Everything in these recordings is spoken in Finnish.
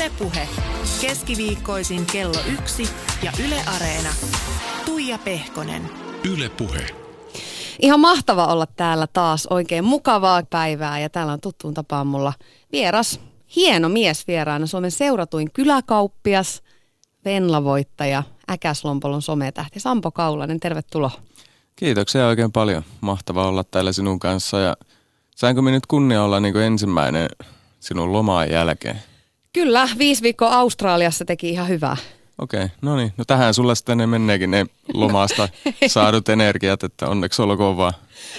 Ylepuhe keskiviikkoisin kello yksi ja Yle Areena. Tuija Pehkonen. Ylepuhe. Ihan mahtava olla täällä taas. Oikein mukavaa päivää ja täällä on tuttuun tapaan mulla vieras, hieno mies vieraana, Suomen seuratuin kyläkauppias, Venla-voittaja, Äkäslompolon sometähti Sampo Kaulanen. Tervetuloa. Kiitoksia oikein paljon. Mahtavaa olla täällä sinun kanssa ja sainko me nyt kunnia olla niin kuin ensimmäinen sinun lomaan jälkeen? Kyllä, viisi viikkoa Australiassa teki ihan hyvää. Okei, okay, no niin. No tähän sulla sitten ne menneekin ne lomasta saadut energiat, että onneksi olkoon vaan.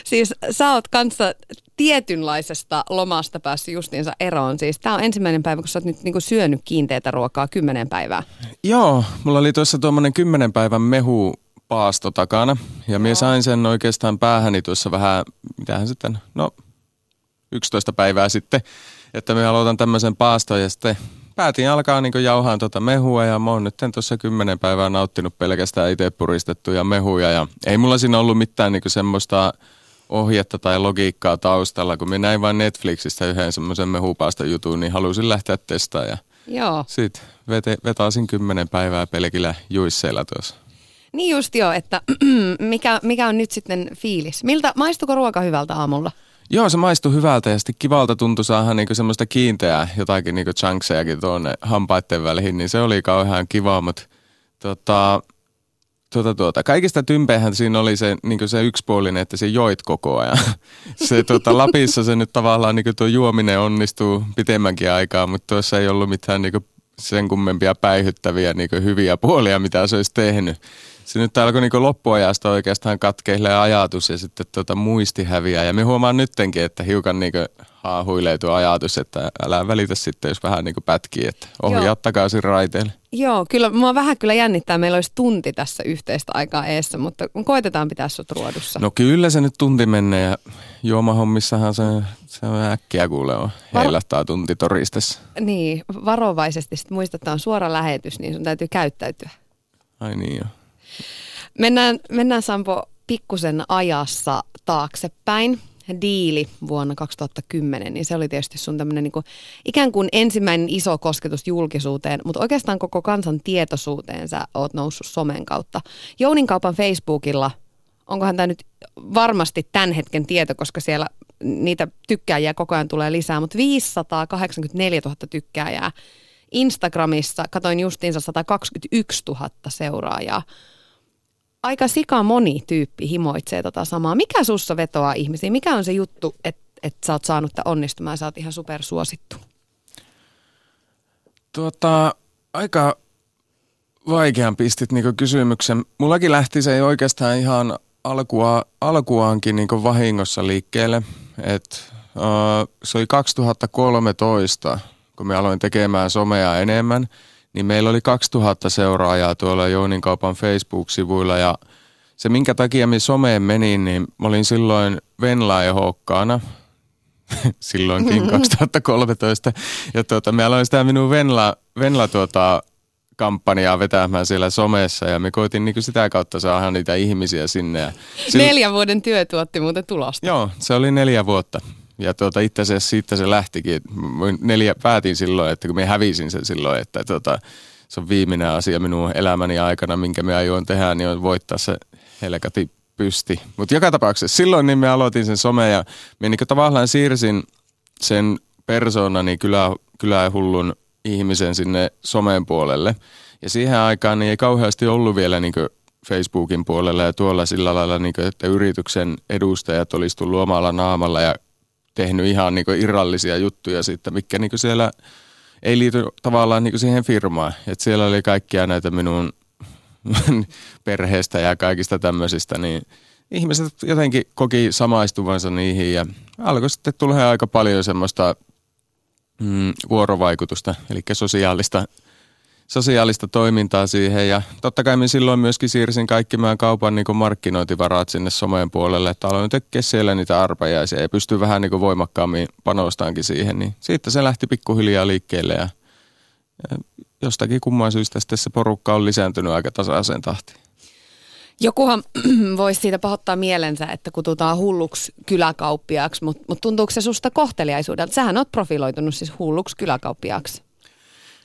Siis sä oot kanssa tietynlaisesta lomasta päässyt justiinsa eroon. Siis tää on ensimmäinen päivä, kun sä oot nyt niinku syönyt kiinteitä ruokaa kymmenen päivää. Joo, mulla oli tuossa tuommoinen kymmenen päivän mehu paasto takana. Ja minä sain sen oikeastaan päähäni tuossa vähän, mitähän sitten, no 11 päivää sitten, että me aloitan tämmöisen paaston ja sitten päätin alkaa niin jauhaan tuota mehua ja mä oon nyt tuossa kymmenen päivää nauttinut pelkästään itse puristettuja mehuja ja ei mulla siinä ollut mitään niin semmoista ohjetta tai logiikkaa taustalla, kun minä näin vain Netflixistä yhden semmoisen mehupaasta jutun, niin halusin lähteä testaamaan ja Joo. sitten vetasin kymmenen päivää pelkillä juisseilla tuossa. Niin just joo, että mikä, mikä on nyt sitten fiilis? Miltä, maistuko ruoka hyvältä aamulla? Joo, se maistui hyvältä ja sitten kivalta tuntui saada niinku semmoista kiinteää jotakin niinku chunksejakin tuonne hampaiden väliin, niin se oli kauhean kiva, mutta tota, tuota, tuota, kaikista tympeihän siinä oli se, niinku se yksipuolinen, että se joit koko ajan. se tuota, Lapissa se nyt tavallaan niinku tuo juominen onnistuu pitemmänkin aikaa, mutta tuossa ei ollut mitään niinku sen kummempia päihyttäviä niinku hyviä puolia, mitä se olisi tehnyt se nyt alkoi niin loppuajasta oikeastaan katkeilee ajatus ja sitten tuota muisti häviää. Ja me huomaan nyttenkin, että hiukan niin haahuilee tuo ajatus, että älä välitä sitten, jos vähän niin pätkii, että ohjaa takaisin raiteille. Joo, kyllä mua vähän kyllä jännittää. Meillä olisi tunti tässä yhteistä aikaa eessä, mutta koitetaan pitää sut ruodussa. No kyllä se nyt tunti menee ja juomahommissahan se, se on äkkiä kuule on. Heilattaa tunti toristessa. Niin, varovaisesti. Sitten muista, että on suora lähetys, niin sun täytyy käyttäytyä. Ai niin joo. Mennään, mennään Sampo pikkusen ajassa taaksepäin. Diili vuonna 2010, niin se oli tietysti sun tämmöinen niin ikään kuin ensimmäinen iso kosketus julkisuuteen, mutta oikeastaan koko kansan tietoisuuteen sä oot noussut somen kautta. Jounin kaupan Facebookilla, onkohan tämä nyt varmasti tämän hetken tieto, koska siellä niitä tykkääjiä koko ajan tulee lisää, mutta 584 000 tykkääjää. Instagramissa katoin justiinsa 121 000 seuraajaa aika sika moni tyyppi himoitsee tota samaa. Mikä sussa vetoaa ihmisiin? Mikä on se juttu, että et sä oot saanut tämän onnistumaan sä oot ihan supersuosittu? Tuota, aika vaikean pistit niin kysymyksen. Mullakin lähti se oikeastaan ihan alkua, alkuaankin niin vahingossa liikkeelle. Et, uh, se oli 2013, kun me aloin tekemään somea enemmän – niin meillä oli 2000 seuraajaa tuolla Jounin kaupan Facebook-sivuilla ja se minkä takia me someen menin, niin mä olin silloin Venla-ehokkaana, silloinkin mm-hmm. 2013. Ja tuota, me aloin sitä minun Venla, Venla tuota, kampanjaa vetämään siellä somessa ja me koitin niin sitä kautta saada niitä ihmisiä sinne. Ja sillä... Neljän vuoden työ tuotti muuten tulosta. Joo, se oli neljä vuotta. Ja tuota, itse asiassa siitä se lähtikin. Neljä, päätin silloin, että kun me hävisin sen silloin, että tuota, se on viimeinen asia minun elämäni aikana, minkä me ajoin tehdä, niin on voittaa se helkati pysti. Mutta joka tapauksessa silloin niin me aloitin sen some ja me niin tavallaan siirsin sen persoonani kylä, kylähullun ihmisen sinne somen puolelle. Ja siihen aikaan niin ei kauheasti ollut vielä niin Facebookin puolella ja tuolla sillä lailla, niin kuin, että yrityksen edustajat olisi tullut omalla naamalla ja tehnyt ihan niin irrallisia juttuja sitten, mikä niin siellä ei liity tavallaan niin siihen firmaan. Et siellä oli kaikkia näitä minun perheestä ja kaikista tämmöisistä, niin ihmiset jotenkin koki samaistuvansa niihin ja alkoi sitten tulla aika paljon semmoista mm, vuorovaikutusta, eli sosiaalista sosiaalista toimintaa siihen ja totta kai minä silloin myöskin siirsin kaikki meidän kaupan niin markkinointivarat sinne someen puolelle, että aloin tekemään siellä niitä arpajaisia ja pystyi vähän niin voimakkaammin panostaankin siihen, niin siitä se lähti pikkuhiljaa liikkeelle ja, ja jostakin kumman syystä sitten se porukka on lisääntynyt aika tasaiseen tahtiin. Jokuhan voisi siitä pahoittaa mielensä, että kututaan hulluksi kyläkauppiaaksi, mutta mut tuntuuko se susta kohteliaisuudelta? Sähän oot profiloitunut siis hulluksi kyläkauppiaaksi.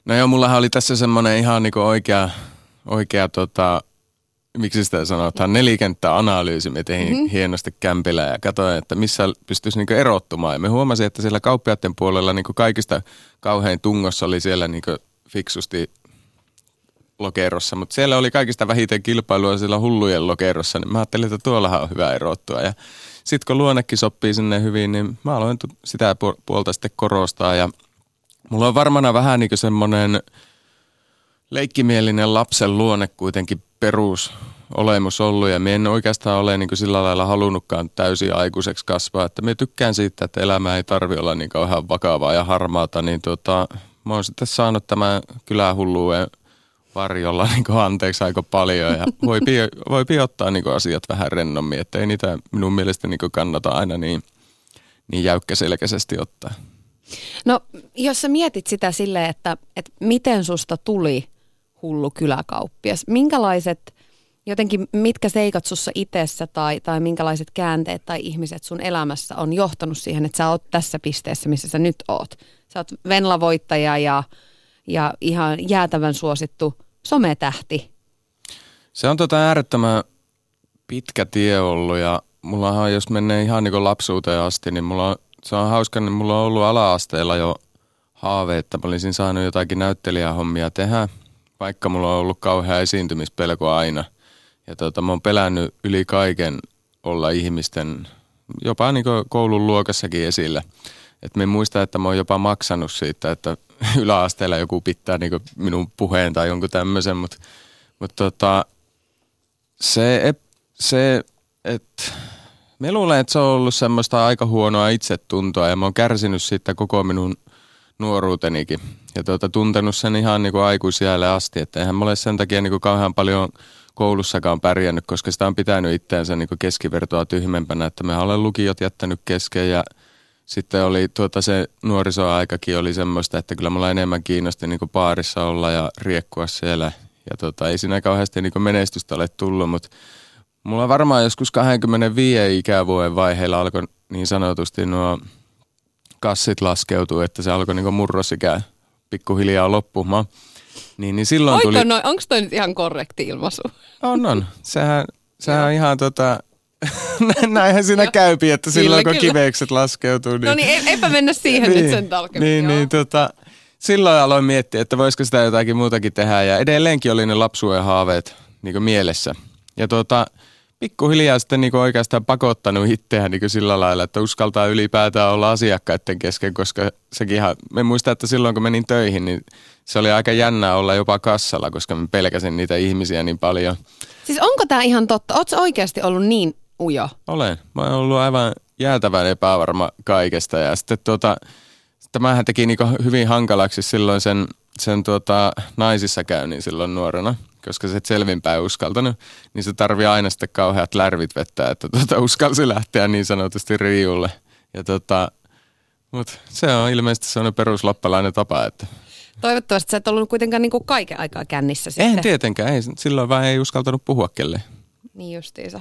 No joo, mullahan oli tässä semmoinen ihan niinku oikea, oikea tota, miksi sitä sanotaan, nelikenttäanalyysi. Me tein mm-hmm. hienosti kämpillä ja katsoin, että missä pystyisi niinku erottumaan. Ja me huomasin, että siellä kauppiaiden puolella niinku kaikista kauhein tungossa oli siellä niinku fiksusti lokerossa, mutta siellä oli kaikista vähiten kilpailua siellä hullujen lokerossa, niin mä ajattelin, että tuollahan on hyvä erottua. Ja sitten kun luonnekin sopii sinne hyvin, niin mä aloin sitä puolta sitten korostaa ja mulla on varmana vähän niin semmoinen leikkimielinen lapsen luonne kuitenkin perus olemus ollut ja me en oikeastaan ole niin sillä lailla halunnutkaan täysin aikuiseksi kasvaa. Että me tykkään siitä, että elämä ei tarvi olla niin kauhean vakavaa ja harmaata, niin tota, mä oon sitten saanut tämän kylähulluuden varjolla niin anteeksi aika paljon ja voi, voi ottaa niin asiat vähän rennommin, että ei niitä minun mielestä niin kannata aina niin, niin jäykkäselkäisesti ottaa. No jos sä mietit sitä silleen, että, että miten susta tuli hullu kyläkauppias, minkälaiset jotenkin mitkä seikat sussa itsessä tai, tai minkälaiset käänteet tai ihmiset sun elämässä on johtanut siihen, että sä oot tässä pisteessä, missä sä nyt oot. Sä oot Venla-voittaja ja, ja ihan jäätävän suosittu sometähti. Se on tota äärettömän pitkä tie ollut ja mulla on, jos menee ihan niin lapsuuteen asti, niin mulla on, se on hauska, niin mulla on ollut ala-asteella jo haave, että mä olisin saanut jotakin näyttelijähommia tehdä, vaikka mulla on ollut kauhean esiintymispelko aina. Ja tota, mä oon pelännyt yli kaiken olla ihmisten, jopa niin koulun luokassakin esillä. Et me muista, että mä oon jopa maksanut siitä, että yläasteella joku pitää niin minun puheen tai jonkun tämmöisen, mutta mut tota, se, se että me luulen, että se on ollut semmoista aika huonoa itsetuntoa ja mä oon kärsinyt siitä koko minun nuoruutenikin. Ja tuota, tuntenut sen ihan niin aikuisjäälle asti, että eihän mä ole sen takia niin kauhean paljon koulussakaan pärjännyt, koska sitä on pitänyt itseänsä niin keskivertoa tyhmempänä, että me olen lukiot jättänyt kesken ja sitten oli tuota se nuorisoaikakin oli semmoista, että kyllä mulla enemmän kiinnosti niin paarissa olla ja riekkua siellä. Ja tota, ei siinä kauheasti niin menestystä ole tullut, mutta mulla varmaan joskus 25 ikävuoden vaiheella alkoi niin sanotusti nuo kassit laskeutua, että se alkoi niin murrosikä pikkuhiljaa loppumaan. Niin, niin silloin Oiko tuli... No, onko toi nyt ihan korrekti ilmaisu? On, on. Sehän, sehän on ihan tota, näinhän siinä käypi, että silloin kyllä, kun kyllä. kivekset laskeutuu. Niin... No niin, eipä mennä siihen niin, nyt sen tarkemmin. Niin, niin tota, silloin aloin miettiä, että voisiko sitä jotakin muutakin tehdä ja edelleenkin oli ne lapsuuden haaveet niin mielessä. Ja tota, pikkuhiljaa sitten niin oikeastaan pakottanut itseään niin sillä lailla, että uskaltaa ylipäätään olla asiakkaiden kesken, koska sekin ihan, me muistan, että silloin kun menin töihin, niin se oli aika jännää olla jopa kassalla, koska mä pelkäsin niitä ihmisiä niin paljon. Siis onko tämä ihan totta? Oletko oikeasti ollut niin ujo? Olen. Mä oon ollut aivan jäätävän epävarma kaikesta ja sitten tuota, tämähän teki niin hyvin hankalaksi silloin sen, sen tuota, naisissa käynnin silloin nuorena koska se et selvinpäin uskaltanut, niin se tarvii aina sitten kauheat lärvit vetää, että tuota, uskalsi lähteä niin sanotusti riulle. Ja tota, mutta se on ilmeisesti sellainen peruslappalainen tapa, että Toivottavasti sä et ollut kuitenkaan niin kuin kaiken aikaa kännissä sitten. Eihän tietenkään, ei, silloin vaan ei uskaltanut puhua kelle. Niin justiinsa.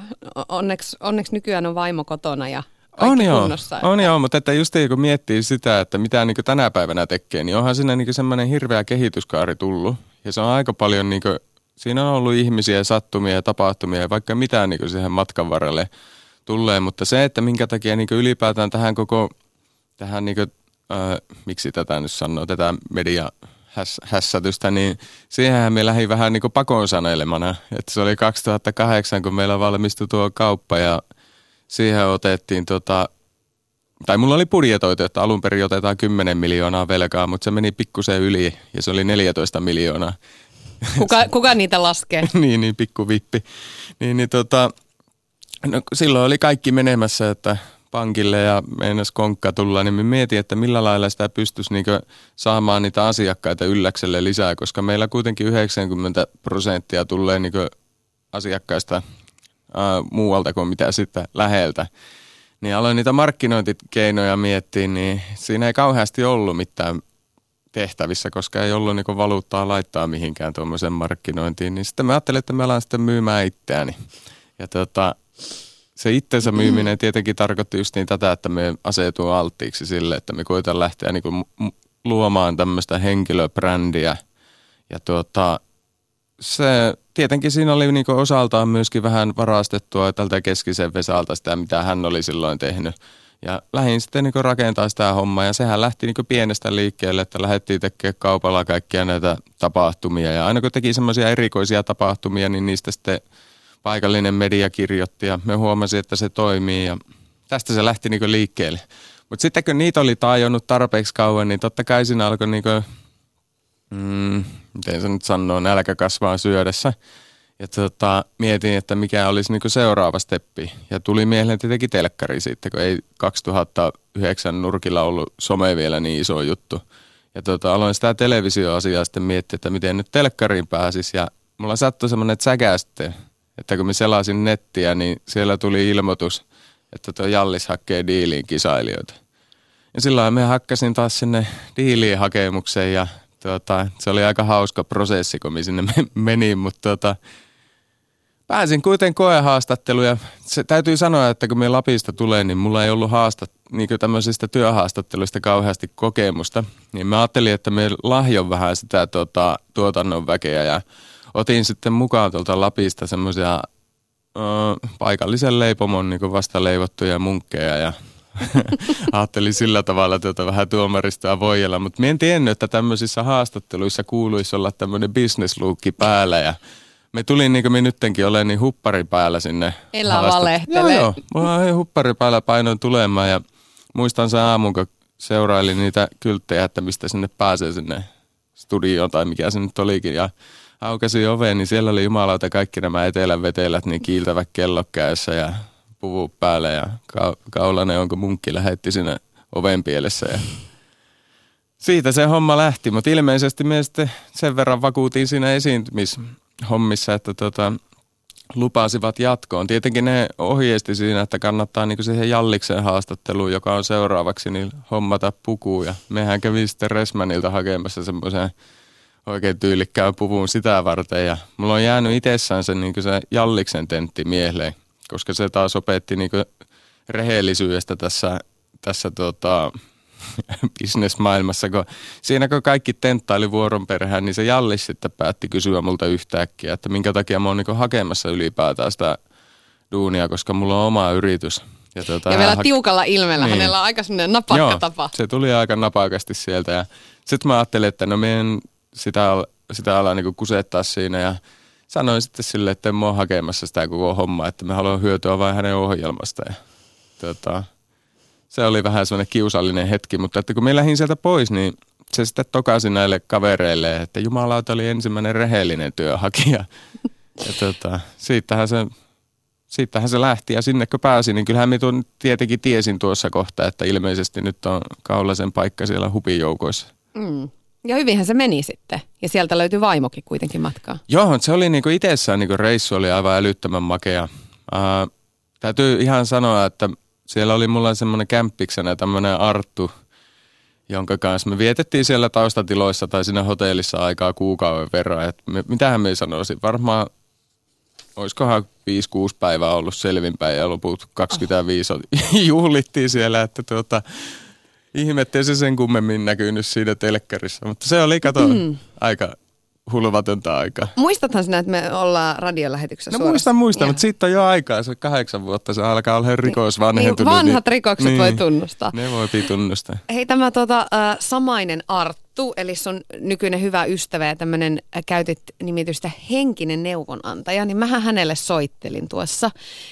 Onneksi, onneksi nykyään on vaimo kotona ja on joo, kunnossa. Että... On joo, mutta että just kun miettii sitä, että mitä niin tänä päivänä tekee, niin onhan siinä niin semmoinen hirveä kehityskaari tullut. Ja se on aika paljon niin siinä on ollut ihmisiä, sattumia ja tapahtumia ja vaikka mitään niin siihen matkan varrelle tulee, mutta se, että minkä takia niin ylipäätään tähän koko, tähän niin kuin, äh, miksi tätä nyt sanoo, tätä media hässätystä, niin siihenhän me lähdin vähän niin pakon sanelemana. Että se oli 2008, kun meillä valmistui tuo kauppa ja siihen otettiin tota, tai mulla oli budjetoitu, että alun perin otetaan 10 miljoonaa velkaa, mutta se meni pikkusen yli ja se oli 14 miljoonaa. Kuka, kuka niitä laskee? niin, niin pikku vippi. Niin, niin tota, no, silloin oli kaikki menemässä, että pankille ja meinas konkka tulla, niin me mietin, että millä lailla sitä pystyisi niin saamaan niitä asiakkaita ylläkselle lisää, koska meillä kuitenkin 90 prosenttia tulee niin asiakkaista ää, muualta kuin mitä sitten läheltä. Niin aloin niitä markkinointikeinoja miettiä, niin siinä ei kauheasti ollut mitään tehtävissä, koska ei ollut niin valuuttaa laittaa mihinkään tuommoisen markkinointiin, niin sitten mä ajattelin, että mä alan sitten myymään itseäni. Ja tota, se itsensä myyminen tietenkin tarkoitti just niin tätä, että me asetuu alttiiksi sille, että me koitan lähteä niin kuin luomaan tämmöistä henkilöbrändiä. Ja tuota, se, tietenkin siinä oli niinku osaltaan myöskin vähän varastettua tältä keskisen Vesalta sitä, mitä hän oli silloin tehnyt. Ja lähdin sitten niin rakentaa sitä hommaa ja sehän lähti niin pienestä liikkeelle, että lähdettiin tekemään kaupalla kaikkia näitä tapahtumia. Ja aina kun teki semmoisia erikoisia tapahtumia, niin niistä sitten paikallinen media kirjoitti ja me huomasin, että se toimii ja tästä se lähti niin liikkeelle. Mutta sitten kun niitä oli tajonnut tarpeeksi kauan, niin totta kai siinä alkoi niin kuin, mm, miten se nyt sanoo, nälkä kasvaa syödessä. Ja tota, mietin, että mikä olisi niin seuraava steppi. Ja tuli mieleen tietenkin telkkari sitten, kun ei 2009 nurkilla ollut some vielä niin iso juttu. Ja tota, aloin sitä televisioasiaa sitten miettiä, että miten nyt telkkariin pääsisi. Ja mulla sattui semmoinen säkä että kun mä selasin nettiä, niin siellä tuli ilmoitus, että tuo Jallis hakee diiliin kisailijoita. Ja silloin me hakkasin taas sinne diiliin hakemukseen ja tuota, se oli aika hauska prosessi, kun me sinne menin, mutta tuota, pääsin kuitenkin koehaastatteluja. Se täytyy sanoa, että kun me Lapista tulee, niin mulla ei ollut haastat, niin tämmöisistä työhaastatteluista kauheasti kokemusta. Niin mä ajattelin, että me lahjon vähän sitä tuota, tuotannon väkeä ja otin sitten mukaan tuolta Lapista semmoisia paikallisen leipomon niin vasta leivottuja munkkeja ja ajattelin sillä tavalla tuota vähän tuomaristaa voijella, mutta en tiennyt, että tämmöisissä haastatteluissa kuuluisi olla tämmöinen business-luukki päällä ja me tulin niin kuin me nyttenkin olen niin huppari päällä sinne. Elä valehtele. Joo, joo. Mulla on huppari päällä painoin tulemaan ja muistan sen aamun, kun seurailin niitä kylttejä, että mistä sinne pääsee sinne studioon tai mikä se nyt olikin. Ja aukasi oveen, niin siellä oli jumalauta kaikki nämä etelän vetelät niin kiiltävät kellokkäessä ja puvu päälle ja ka- kaulanen, onko munkki lähetti sinne oven pielessä. Ja siitä se homma lähti, mutta ilmeisesti me sitten sen verran vakuutin siinä esiintymishommissa, että tota, lupasivat jatkoon. Tietenkin ne ohjeisti siinä, että kannattaa niin siihen Jalliksen haastatteluun, joka on seuraavaksi, niin hommata pukuu. Ja mehän kävi sitten Resmanilta hakemassa semmoisen oikein tyylikkään puvun sitä varten. Ja mulla on jäänyt itsessään se, niin se Jalliksen tentti mieleen, koska se taas opetti niin rehellisyydestä tässä, tässä tota, bisnesmaailmassa, kun siinä kun kaikki tenttaili vuoron perään, niin se Jallis sitten päätti kysyä multa yhtäkkiä, että minkä takia mä oon niin hakemassa ylipäätään sitä duunia, koska mulla on oma yritys. Ja, tuota, ja vielä ha- tiukalla ilmeellä, niin. hänellä on aika semmoinen napakka Joo, tapa. se tuli aika napakasti sieltä ja sitten mä ajattelin, että no meidän sitä, sitä alaa niin kusettaa siinä ja sanoin sitten sille, että en mä ole hakemassa sitä koko hommaa, että me haluan hyötyä vain hänen ohjelmasta. Ja, tota, se oli vähän semmoinen kiusallinen hetki, mutta että kun me lähdin sieltä pois, niin se sitten tokasi näille kavereille, että jumalauta oli ensimmäinen rehellinen työhakija. Ja tota, siitähän se, siitähän se lähti ja sinne kun pääsin, niin kyllähän me tuon, tietenkin tiesin tuossa kohtaa, että ilmeisesti nyt on Kaulasen paikka siellä hupijoukoissa. Mm. Ja hyvinhän se meni sitten. Ja sieltä löytyi vaimokin kuitenkin matkaa. Joo, se oli niinku itsessään niinku reissu oli aivan älyttömän makea. Ää, täytyy ihan sanoa, että siellä oli mulla semmoinen kämppiksenä tämmöinen Arttu, jonka kanssa me vietettiin siellä taustatiloissa tai siinä hotellissa aikaa kuukauden verran. Et me, mitähän me sanoisin, varmaan olisikohan 5-6 päivää ollut selvinpäin ja loput 25 oh. juhlittiin siellä, että tuota, ihme, ettei se sen kummemmin näkynyt siinä telkkarissa. Mutta se oli, kato, mm. aika hulvatonta aikaa. Muistathan sinä, että me ollaan radiolähetyksessä No muistan, muistan, mutta siitä on jo aikaa, se on kahdeksan vuotta, se alkaa olla rikos vanhentunut. Niin, vanhat niin, rikokset niin, voi tunnustaa. Ne voi tunnustaa. Hei tämä tota, äh, samainen Arttu, eli sun nykyinen hyvä ystävä ja tämmöinen äh, käytit nimitystä henkinen neuvonantaja, niin mähän hänelle soittelin tuossa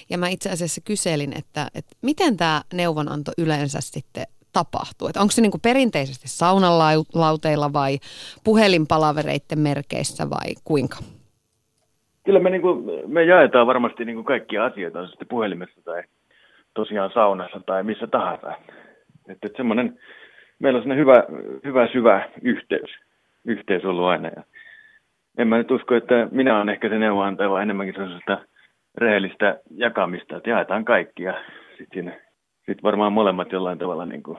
ja mä itse asiassa kyselin, että, että miten tämä neuvonanto yleensä sitten tapahtuu? Että onko se niin perinteisesti saunalauteilla vai puhelinpalavereiden merkeissä vai kuinka? Kyllä me, niin kuin, me jaetaan varmasti niin kuin kaikkia asioita, sitten puhelimessa tai tosiaan saunassa tai missä tahansa. Että, että semmoinen, meillä on hyvä, hyvä syvä yhteys, yhteys ollut aina. Ja en mä nyt usko, että minä olen ehkä se neuvonantaja, vaan enemmänkin sellaista rehellistä jakamista, että jaetaan kaikkia. Sitten siinä sitten varmaan molemmat jollain tavalla niin kuin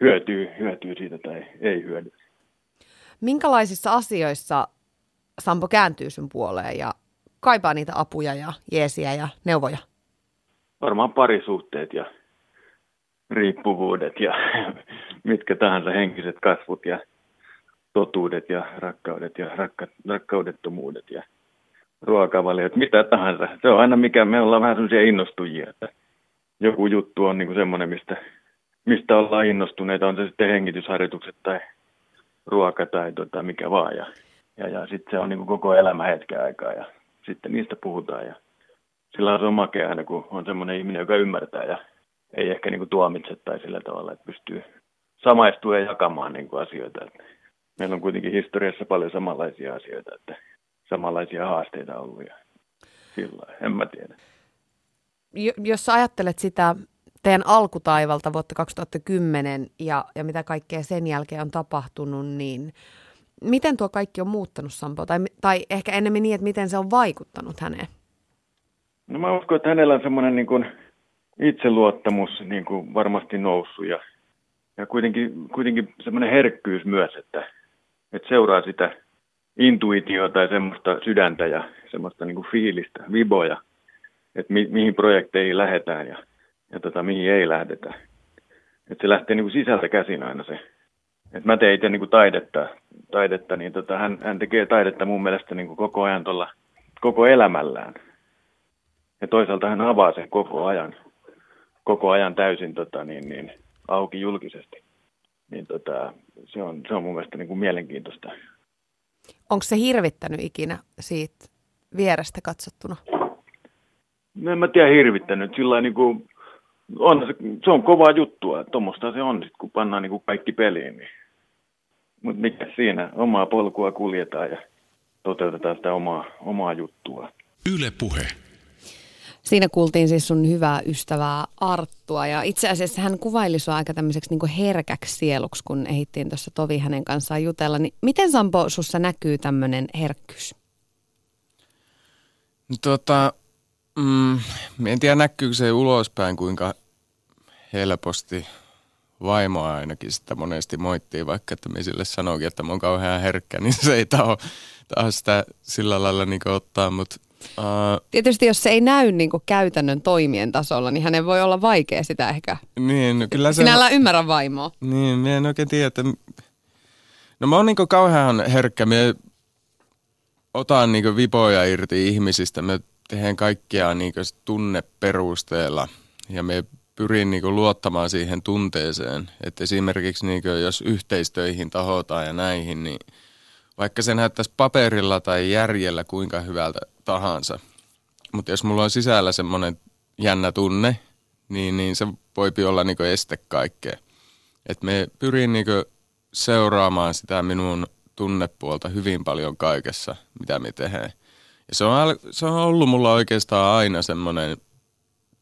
hyötyy, hyötyy siitä tai ei hyödy. Minkälaisissa asioissa Sampo kääntyy sun puoleen ja kaipaa niitä apuja ja jeesiä ja neuvoja? Varmaan parisuhteet ja riippuvuudet ja mitkä tahansa henkiset kasvut ja totuudet ja rakkaudet ja rakka, rakkaudettomuudet ja ruokavaliot, mitä tahansa. Se on aina mikä, me ollaan vähän sellaisia innostujia, että joku juttu on niin semmoinen, mistä, mistä ollaan innostuneita, on se sitten hengitysharjoitukset tai ruoka tai tota, mikä vaan. Ja, ja, ja sitten se on niin koko elämä hetken aikaa ja sitten niistä puhutaan. Ja sillä on se on makea aina, kun on semmoinen ihminen, joka ymmärtää ja ei ehkä niin tuomitse tai sillä tavalla, että pystyy samaistua ja jakamaan niin asioita. Että meillä on kuitenkin historiassa paljon samanlaisia asioita, että samanlaisia haasteita ollut ja sillä en mä tiedä. Jos ajattelet sitä teidän alkutaivalta vuotta 2010 ja, ja mitä kaikkea sen jälkeen on tapahtunut, niin miten tuo kaikki on muuttanut Sampo? Tai, tai ehkä enemmän niin, että miten se on vaikuttanut häneen? No mä uskon, että hänellä on semmoinen niin kuin itseluottamus niin kuin varmasti noussut ja, ja kuitenkin, kuitenkin semmoinen herkkyys myös, että, että seuraa sitä intuitiota tai semmoista sydäntä ja semmoista niin kuin fiilistä, viboja, että mi, mihin projekteihin lähdetään ja, ja tota, mihin ei lähdetä. Että se lähtee niin kuin sisältä käsin aina se. Et mä tein itse niin kuin taidetta, taidetta niin tota, hän, hän tekee taidetta mun mielestä niin kuin koko ajan tuolla, koko elämällään. Ja toisaalta hän avaa sen koko ajan, koko ajan täysin tota, niin, niin, auki julkisesti. Niin tota, se, on, se on mun mielestä niin kuin mielenkiintoista. Onko se hirvittänyt ikinä siitä vierestä katsottuna? No en mä tiedä hirvittänyt. Sillä niin kuin, on, se, se on kovaa juttua. Tuommoista se on, sit, kun pannaan niin kuin kaikki peliin. Niin. Mutta mikä siinä, omaa polkua kuljetaan ja toteutetaan sitä omaa, omaa juttua. Yle puhe. Siinä kuultiin siis sun hyvää ystävää Arttua ja itse asiassa hän kuvaili sua aika tämmöiseksi niin herkäksi sieluksi, kun ehittiin tuossa Tovi hänen kanssaan jutella. Niin miten Sampo sussa näkyy tämmöinen herkkyys? No, tota, mm, en tiedä näkyykö se ulospäin kuinka helposti vaimoa ainakin sitä monesti moittii, vaikka että me sille sanoikin, että mä oon kauhean herkkä, niin se ei taho, taho sitä sillä lailla niin ottaa, mutta Uh, Tietysti jos se ei näy niin kuin käytännön toimien tasolla, niin hänen voi olla vaikea sitä ehkä. Niin, no kyllä se... Sinällä on... ymmärrä vaimoa. Niin, minä en oikein tiedä, että... No mä oon niin kauhean herkkä. Mä otan niin vipoja irti ihmisistä. Mä teen kaikkea niin tunneperusteella. Ja me pyrin niin luottamaan siihen tunteeseen. Että esimerkiksi niin jos yhteistöihin tahotaan ja näihin, niin vaikka se näyttäisi paperilla tai järjellä kuinka hyvältä tahansa. Mutta jos mulla on sisällä semmoinen jännä tunne, niin, niin se voi olla niinku este kaikkea. Et me pyrin niinku seuraamaan sitä minun tunnepuolta hyvin paljon kaikessa, mitä me tehdään. Ja se on, se on ollut mulla oikeastaan aina semmoinen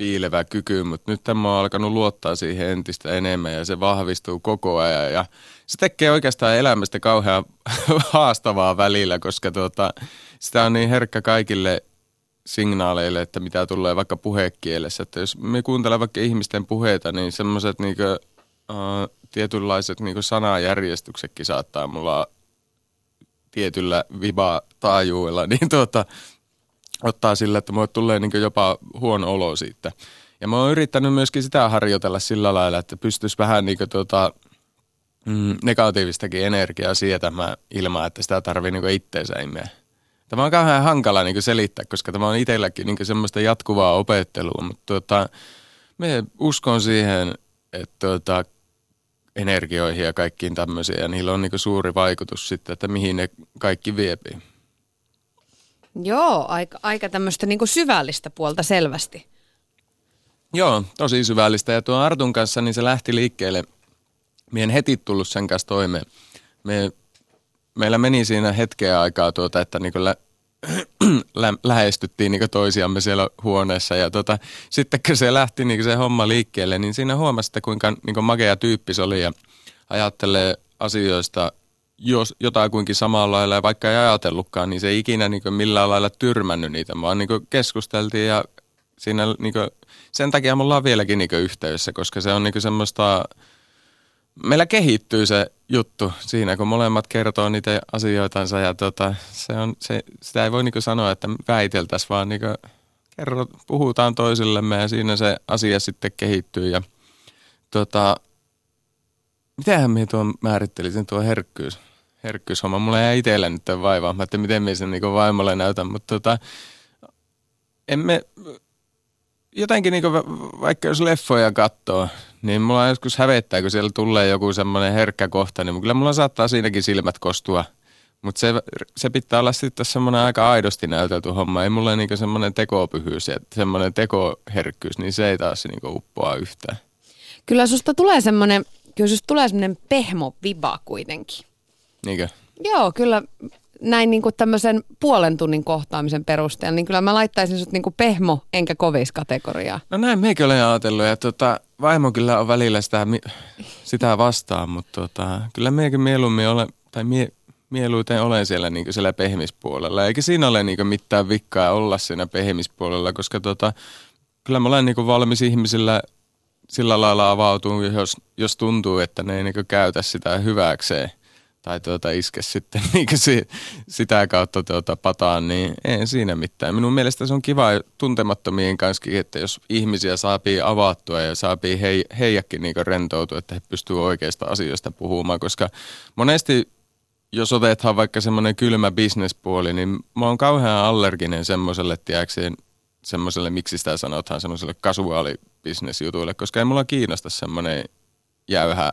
piilevä kyky, mutta nyt mä oon alkanut luottaa siihen entistä enemmän ja se vahvistuu koko ajan. Ja se tekee oikeastaan elämästä kauhean haastavaa välillä, koska tuota, sitä on niin herkkä kaikille signaaleille, että mitä tulee vaikka puhekielessä. Että jos me kuuntelemme vaikka ihmisten puheita, niin semmoiset niinku, uh, tietynlaiset niinku sanajärjestyksetkin saattaa mulla tietyllä viba-taajuilla, niin tuota, ottaa sillä, että mulle tulee niin jopa huono olo siitä. Ja mä oon yrittänyt myöskin sitä harjoitella sillä lailla, että pystyisi vähän niin tuota, mm, negatiivistakin energiaa sietämään ilman, että sitä tarvii niin itteensä imeä. Tämä on kauhean hankala niin selittää, koska tämä on itselläkin niin semmoista jatkuvaa opettelua, mutta tuota, me uskon siihen, että tuota, energioihin ja kaikkiin tämmöisiin, ja niillä on niin suuri vaikutus sitten, että mihin ne kaikki viepii. Joo, aika, aika tämmöistä niin syvällistä puolta selvästi. Joo, tosi syvällistä. Ja tuon Artun kanssa niin se lähti liikkeelle. Mie en heti tullut sen kanssa toimeen. Me, meillä meni siinä hetkeä aikaa, tuota, että niin lä, lä, lähestyttiin niin toisiamme siellä huoneessa. Ja tuota, sitten kun se lähti niin se homma liikkeelle, niin siinä huomasi, kuinka niin magea tyyppi se oli ja ajattelee asioista jos jotakuinkin samalla lailla, ja vaikka ei ajatellutkaan, niin se ei ikinä niin millään lailla tyrmännyt niitä, vaan niin keskusteltiin ja siinä niin kuin, sen takia mulla on vieläkin niin yhteydessä, koska se on niin semmoista, meillä kehittyy se juttu siinä, kun molemmat kertoo niitä asioitansa ja tota, se on, se, sitä ei voi niin sanoa, että väiteltäisiin, vaan niin kerro, puhutaan toisillemme ja siinä se asia sitten kehittyy ja tota, mitähän minä tuon määrittelisin tuo herkkyys, herkkyyshomma. Mulla ei itsellä nyt vaivaa, mä että miten minä sen niin vaimolle näytän, mutta tota, emme, jotenkin niin vaikka jos leffoja katsoo, niin mulla joskus hävettää, kun siellä tulee joku semmoinen herkkä kohta, niin kyllä mulla saattaa siinäkin silmät kostua. Mutta se, se pitää olla sitten semmoinen aika aidosti näytelty homma. Ei mulla niinku semmoinen tekopyhyys ja semmoinen tekoherkkyys, niin se ei taas niinku uppoa yhtään. Kyllä susta tulee semmoinen, kyllä susta tulee semmoinen pehmo viba kuitenkin. Niinkö? Joo, kyllä näin niin kuin tämmöisen puolen tunnin kohtaamisen perusteella, niin kyllä mä laittaisin sut niin kuin pehmo enkä kovis kategoriaa. No näin meikin olen ajatellut ja tota, vaimo kyllä on välillä sitä, sitä vastaan, mutta tota, kyllä meikin mieluummin ole, tai mie, mieluiten olen siellä, niin siellä pehmispuolella. Eikä siinä ole niin mitään vikkaa olla siinä pehmispuolella, koska tota, kyllä mä olen niin valmis ihmisillä sillä lailla avautuu, jos, jos tuntuu, että ne ei niin käytä sitä hyväkseen tai tuota, iske sitten niin si, sitä kautta tuota, pataan, niin ei siinä mitään. Minun mielestä se on kiva tuntemattomien kanssa, että jos ihmisiä saapii avattua ja saapii hei, heijäkin niin rentoutua, että he pystyvät oikeista asioista puhumaan, koska monesti jos otetaan vaikka semmoinen kylmä bisnespuoli, niin mä oon kauhean allerginen semmoiselle, tiedäkseen, semmoiselle, miksi sitä sanotaan, semmoiselle kasuaalibisnesjutuille, koska ei mulla kiinnosta semmoinen jäyhä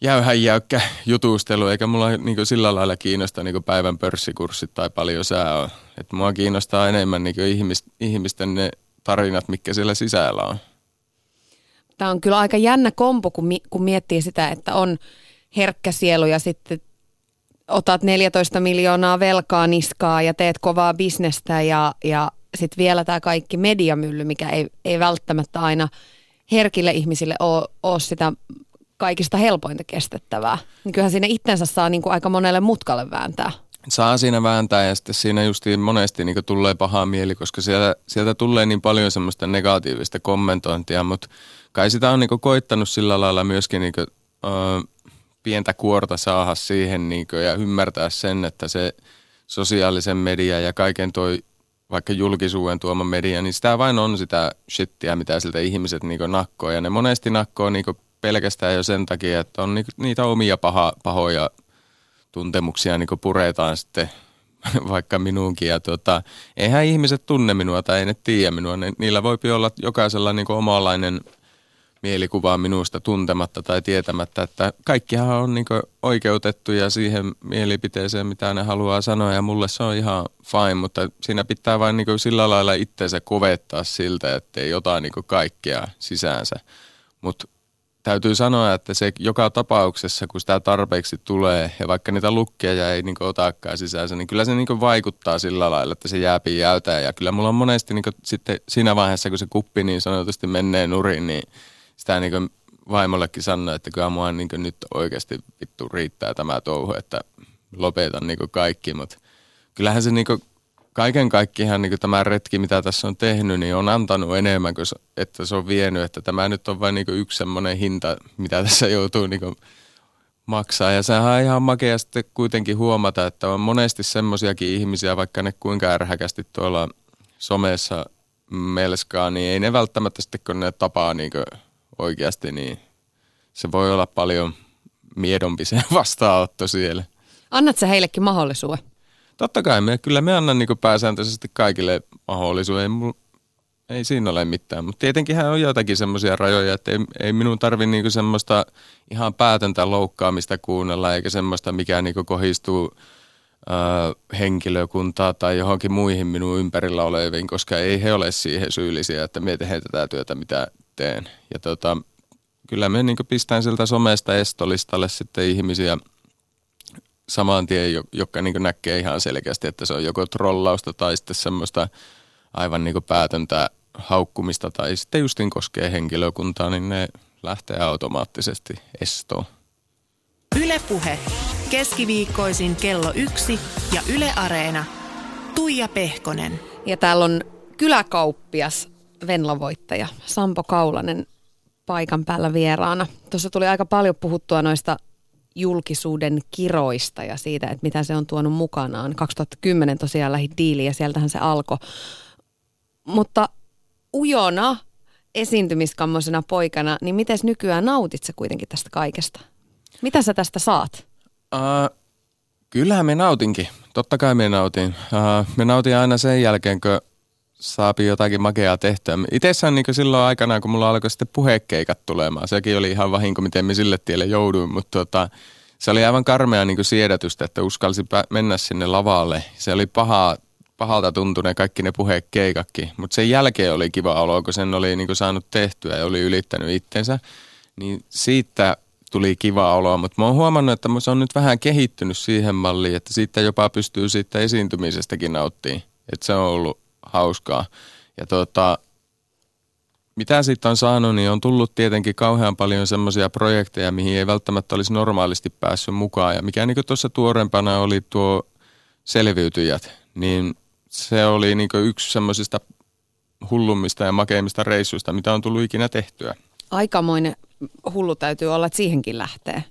jäyhän jäykkä jutustelu, eikä mulla niin sillä lailla kiinnosta niin päivän pörssikurssit tai paljon sää on. Et mua kiinnostaa enemmän niin ihmis, ihmisten ne tarinat, mikä siellä sisällä on. Tämä on kyllä aika jännä kompo, kun, mi- kun miettii sitä, että on herkkä sielu ja sitten otat 14 miljoonaa velkaa niskaa ja teet kovaa bisnestä ja, ja sitten vielä tämä kaikki mediamylly, mikä ei, ei välttämättä aina herkille ihmisille ole, ole sitä kaikista helpointa kestettävää. Niin kyllähän siinä itsensä saa niin kuin aika monelle mutkalle vääntää. Saa siinä vääntää ja sitten siinä justiin monesti niin tulee paha mieli, koska sieltä, sieltä tulee niin paljon semmoista negatiivista kommentointia, mutta kai sitä on niin koittanut sillä lailla myöskin niin kuin, ö, pientä kuorta saada siihen niin kuin, ja ymmärtää sen, että se sosiaalisen media ja kaiken toi vaikka julkisuuden tuoma media, niin sitä vain on sitä shittiä, mitä siltä ihmiset niin nakkoo. Ja ne monesti nakkoo niin pelkästään jo sen takia, että on niitä omia paha, pahoja tuntemuksia niin puretaan sitten vaikka minuunkin. Ja tuota, eihän ihmiset tunne minua tai ei ne tiedä minua. Niillä voi olla jokaisella niin omanlainen mielikuva minusta tuntematta tai tietämättä, että kaikkihan on niin oikeutettuja siihen mielipiteeseen, mitä ne haluaa sanoa ja mulle se on ihan fine, mutta siinä pitää vain niin sillä lailla itseensä kovettaa siltä, että ei ota niin kaikkea sisäänsä. Mutta täytyy sanoa, että se joka tapauksessa, kun sitä tarpeeksi tulee ja vaikka niitä lukkeja ei niin otakaan sisäänsä, niin kyllä se niin vaikuttaa sillä lailla, että se jääpi jäytää. Ja kyllä mulla on monesti niin sitten siinä vaiheessa, kun se kuppi niin sanotusti menee nurin, niin sitä niin vaimollekin sanoo, että kyllä mua niin nyt oikeasti vittu riittää tämä touhu, että lopetan niin kaikki, mutta kyllähän se niin kaiken kaikkiaan niin tämä retki, mitä tässä on tehnyt, niin on antanut enemmän kuin että se on vienyt. Että tämä nyt on vain niin yksi semmoinen hinta, mitä tässä joutuu niin maksaa. Ja sehän on ihan makea sitten kuitenkin huomata, että on monesti semmoisiakin ihmisiä, vaikka ne kuinka ärhäkästi tuolla somessa melskaa, niin ei ne välttämättä sitten, kun ne tapaa niin oikeasti, niin se voi olla paljon miedompi se vastaanotto siellä. Annat sä heillekin mahdollisuuden? Totta kai, me, kyllä me annan niin pääsääntöisesti kaikille mahdollisuuden. Ei, ei siinä ole mitään, mutta tietenkin on jotakin semmoisia rajoja, että ei, ei minun tarvi niinku semmoista ihan päätöntä loukkaamista kuunnella, eikä semmoista, mikä niinku kohistuu äh, henkilökuntaa tai johonkin muihin minun ympärillä oleviin, koska ei he ole siihen syyllisiä, että me tehdään tätä työtä, mitä teen. Ja tota, kyllä me niinku pistään sieltä somesta estolistalle sitten ihmisiä – saman tien, joka niin näkee ihan selkeästi, että se on joko trollausta tai sitten semmoista aivan niin päätöntä haukkumista tai sitten justin koskee henkilökuntaa, niin ne lähtee automaattisesti estoon. Ylepuhe keskiviikkoisin kello yksi ja Yle Areena. Tuija Pehkonen. Ja täällä on kyläkauppias Venla-voittaja Sampo Kaulanen paikan päällä vieraana. Tuossa tuli aika paljon puhuttua noista julkisuuden kiroista ja siitä, että mitä se on tuonut mukanaan. 2010 tosiaan lähi diili ja sieltähän se alkoi. Mutta ujona esiintymiskammoisena poikana, niin miten nykyään nautit sä kuitenkin tästä kaikesta? Mitä sä tästä saat? Uh, kyllähän me nautinkin. Totta kai me nautin. Uh, me nautin aina sen jälkeen, kun saapi jotakin makeaa tehtyä. Itessään niin silloin aikana, kun mulla alkoi sitten puhekeikat tulemaan. Sekin oli ihan vahinko, miten me sille tielle jouduin, mutta tota, se oli aivan karmea niin siedätystä, että uskalsi mennä sinne lavalle. Se oli paha, pahalta tuntuneen kaikki ne puhekeikakki, mutta sen jälkeen oli kiva olo, kun sen oli niin saanut tehtyä ja oli ylittänyt itsensä. Niin siitä tuli kiva olo, mutta mä oon huomannut, että se on nyt vähän kehittynyt siihen malliin, että siitä jopa pystyy siitä esiintymisestäkin nauttimaan. Että se on ollut hauskaa. Ja tota, mitä siitä on saanut, niin on tullut tietenkin kauhean paljon semmoisia projekteja, mihin ei välttämättä olisi normaalisti päässyt mukaan. Ja mikä niin tuossa tuorempana oli tuo selviytyjät, niin se oli niin yksi semmoisista hullummista ja makeimmista reissuista, mitä on tullut ikinä tehtyä. Aikamoinen hullu täytyy olla, että siihenkin lähtee.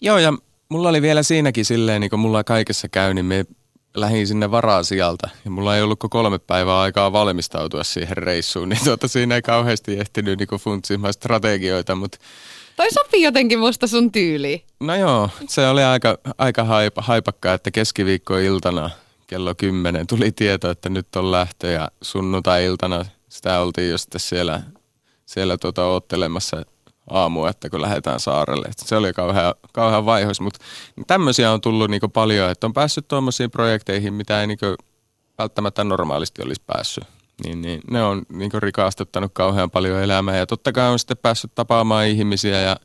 Joo, ja mulla oli vielä siinäkin silleen, niin kuin mulla kaikessa käy, niin me lähdin sinne sieltä ja mulla ei ollut kolme päivää aikaa valmistautua siihen reissuun, niin tuota, siinä ei kauheasti ehtinyt niin funtsimaan strategioita, mutta Toi sopii jotenkin musta sun tyyliin. No joo, se oli aika, aika haipa, haipakka, että keskiviikkoiltana kello 10 tuli tieto, että nyt on lähtö ja sunnuntai-iltana sitä oltiin jo sitten siellä, siellä tuota, ottelemassa aamu, että kun lähdetään saarelle. Että se oli kauhean, kauhean vaihos, mutta tämmöisiä on tullut niin paljon, että on päässyt tuommoisiin projekteihin, mitä ei niin välttämättä normaalisti olisi päässyt. Niin, niin ne on niin rikastuttanut kauhean paljon elämää ja totta kai on sitten päässyt tapaamaan ihmisiä ja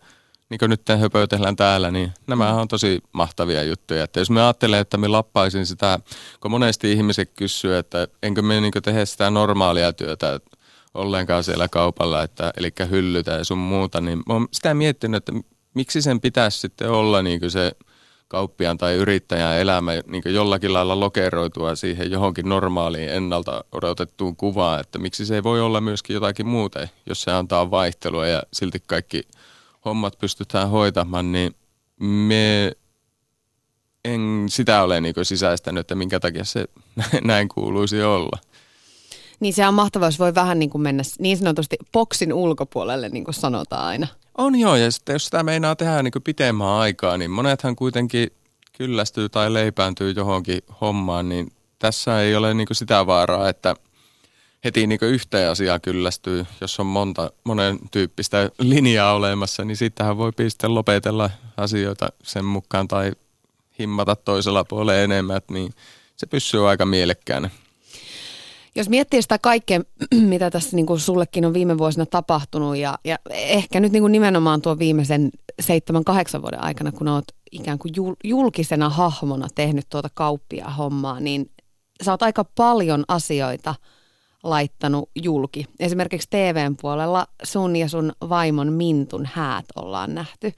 niin kuin nyt höpötellään täällä, niin nämä on tosi mahtavia juttuja. Että jos me ajattelee, että me lappaisin sitä, kun monesti ihmiset kysyy, että enkö me niin tehdä sitä normaalia työtä, ollenkaan siellä kaupalla, että, eli hyllytä ja sun muuta, niin mä oon sitä miettinyt, että miksi sen pitäisi sitten olla niin se kauppiaan tai yrittäjän elämä niin jollakin lailla lokeroitua siihen johonkin normaaliin ennalta odotettuun kuvaan, että miksi se ei voi olla myöskin jotakin muuta, jos se antaa vaihtelua ja silti kaikki hommat pystytään hoitamaan, niin me en sitä ole niin sisäistänyt, että minkä takia se näin kuuluisi olla. Niin se on mahtavaa, jos voi vähän niin kuin mennä niin sanotusti boksin ulkopuolelle, niin kuin sanotaan aina. On joo, ja sitten jos sitä meinaa tehdä niin kuin pitemmän aikaa, niin monethan kuitenkin kyllästyy tai leipääntyy johonkin hommaan, niin tässä ei ole niin kuin sitä vaaraa, että heti niin kuin yhteen asiaan kyllästyy, jos on monta, monen tyyppistä linjaa olemassa, niin sittenhän voi sitten lopetella asioita sen mukaan tai himmata toisella puolella enemmän, niin se pysyy aika mielekkäänä. Jos miettii sitä kaikkea, mitä tässä niin kuin sullekin on viime vuosina tapahtunut ja, ja ehkä nyt niin kuin nimenomaan tuo viimeisen seitsemän, kahdeksan vuoden aikana, kun olet ikään kuin julkisena hahmona tehnyt tuota kauppia hommaa, niin sä oot aika paljon asioita laittanut julki. Esimerkiksi TVn puolella sun ja sun vaimon Mintun häät ollaan nähty.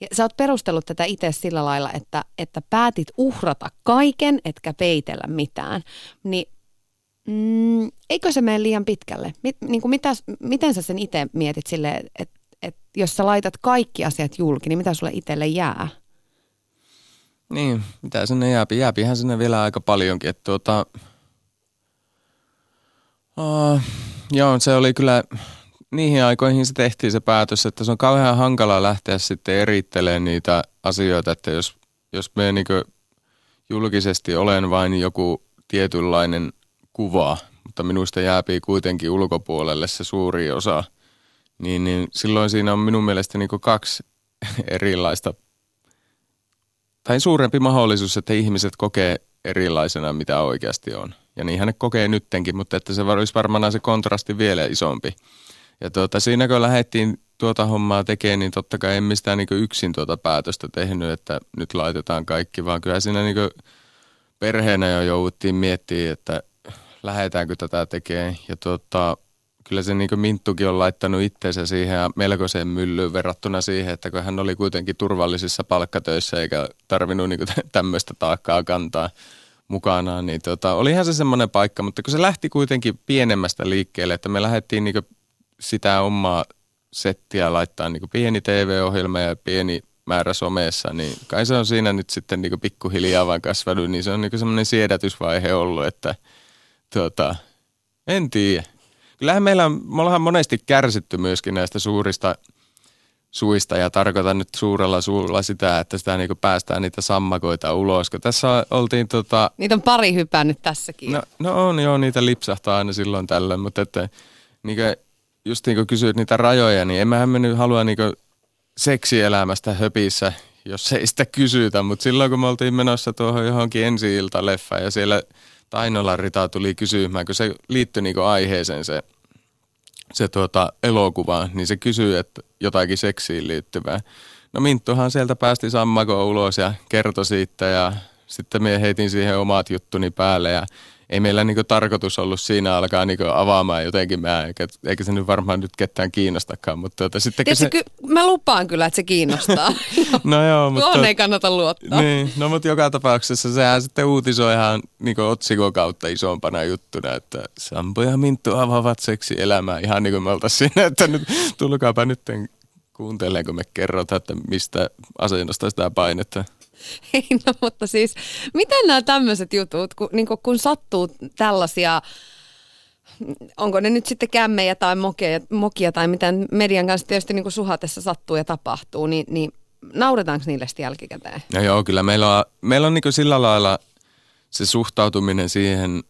Ja sä oot perustellut tätä itse sillä lailla, että, että päätit uhrata kaiken, etkä peitellä mitään. Niin Mm, eikö se mene liian pitkälle? Mit, niin kuin mitä, miten sä sen itse mietit silleen, että et jos sä laitat kaikki asiat julki, niin mitä sulle itselle jää? Niin, mitä sinne jääpi? Jääpihän sinne vielä aika paljonkin. Että tuota, uh, joo, se oli kyllä, niihin aikoihin se tehtiin se päätös, että se on kauhean hankala lähteä sitten erittelemään niitä asioita, että jos, jos me niin julkisesti olen vain joku tietynlainen kuvaa, mutta minusta jääpii kuitenkin ulkopuolelle se suuri osa, niin, niin silloin siinä on minun mielestä niin kaksi erilaista, tai suurempi mahdollisuus, että ihmiset kokee erilaisena, mitä oikeasti on. Ja niinhän ne kokee nyttenkin, mutta että se olisi varmaan se kontrasti vielä isompi. Ja tuota, siinä kun lähdettiin tuota hommaa tekemään, niin totta kai en mistään niin yksin tuota päätöstä tehnyt, että nyt laitetaan kaikki, vaan kyllä siinä niin perheenä jo jouduttiin miettimään, että lähdetäänkö tätä tekemään. Ja tota, kyllä se niin Minttukin on laittanut itseensä siihen melkoiseen myllyyn verrattuna siihen, että kun hän oli kuitenkin turvallisissa palkkatöissä eikä tarvinnut niin tämmöistä taakkaa kantaa mukanaan, niin tota, olihan se semmoinen paikka, mutta kun se lähti kuitenkin pienemmästä liikkeelle, että me lähdettiin niin sitä omaa settiä laittaa niin pieni TV-ohjelma ja pieni määrä somessa, niin kai se on siinä nyt sitten niin pikkuhiljaa vaan kasvanut, niin se on niin semmoinen siedätysvaihe ollut, että – Tota, en tiedä. kyllähän meillä on, me ollaan monesti kärsitty myöskin näistä suurista suista ja tarkoitan nyt suurella suulla sitä, että sitä niin päästään niitä sammakoita ulos. Kun tässä oltiin tota... Niitä on pari hypännyt tässäkin. No, no on joo, niitä lipsahtaa aina silloin tällöin, mutta että niin kuin, just niin kuin kysyit niitä rajoja, niin emmehän me nyt halua niin seksielämästä höpissä, jos ei sitä kysytä, mutta silloin kun me oltiin menossa tuohon johonkin ensi leffaan ja siellä Tainola Rita tuli kysymään, kun se liittyi niin aiheeseen se, se tuota, elokuva, niin se kysyi, että jotakin seksiin liittyvää. No Minttuhan sieltä päästi sammako ulos ja kertoi siitä ja sitten me heitin siihen omat juttuni päälle ja ei meillä niinku tarkoitus ollut siinä alkaa niinku avaamaan jotenkin mä, eikä, eikä se nyt varmaan nyt ketään kiinnostakaan. Mutta tuota, sitten se... ky- mä lupaan kyllä, että se kiinnostaa. no joo, mutta... Tuohon ei kannata luottaa. Niin, no mutta joka tapauksessa sehän sitten uutisoi ihan niinku otsikon kautta isompana juttuna, että Sampo ja Minttu avaavat seksi elämää ihan niin kuin me oltaisiin siinä, että nyt tulkaapa nyt kuuntelemaan, kun me kerrotaan, että mistä asennosta sitä painetta. Ei, no mutta siis, miten nämä tämmöiset jutut, kun, niin kun sattuu tällaisia, onko ne nyt sitten kämmejä tai mokia, mokia tai mitä median kanssa tietysti niin suhatessa sattuu ja tapahtuu, niin, niin nauretaanko niille sitten jälkikäteen? No joo, kyllä meillä on, meillä on niin sillä lailla se suhtautuminen siihen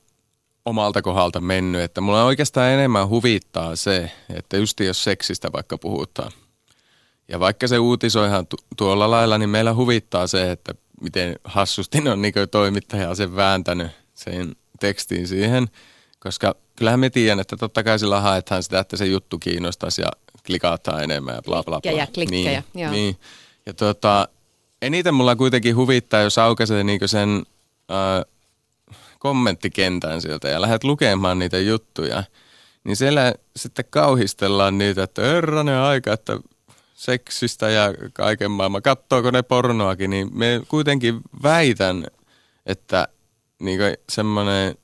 omalta kohdalta mennyt, että mulla oikeastaan enemmän huvittaa se, että just jos seksistä vaikka puhutaan – ja vaikka se uutisoihan tu- tuolla lailla, niin meillä huvittaa se, että miten hassusti on niin toimittaja sen vääntänyt sen tekstiin siihen. Koska kyllähän me tiedän, että totta kai sillä haetaan sitä, että se juttu kiinnostaisi ja klikataan enemmän ja bla bla bla. Klikkejä, klikkejä, niin, joo. Niin. Ja tuota, eniten mulla kuitenkin huvittaa, jos aukaisee niin sen äh, kommenttikentän sieltä ja lähdet lukemaan niitä juttuja, niin siellä sitten kauhistellaan niitä, että herranen aika, että seksistä ja kaiken maailman, kattoako ne pornoakin, niin me kuitenkin väitän, että niin semmoinen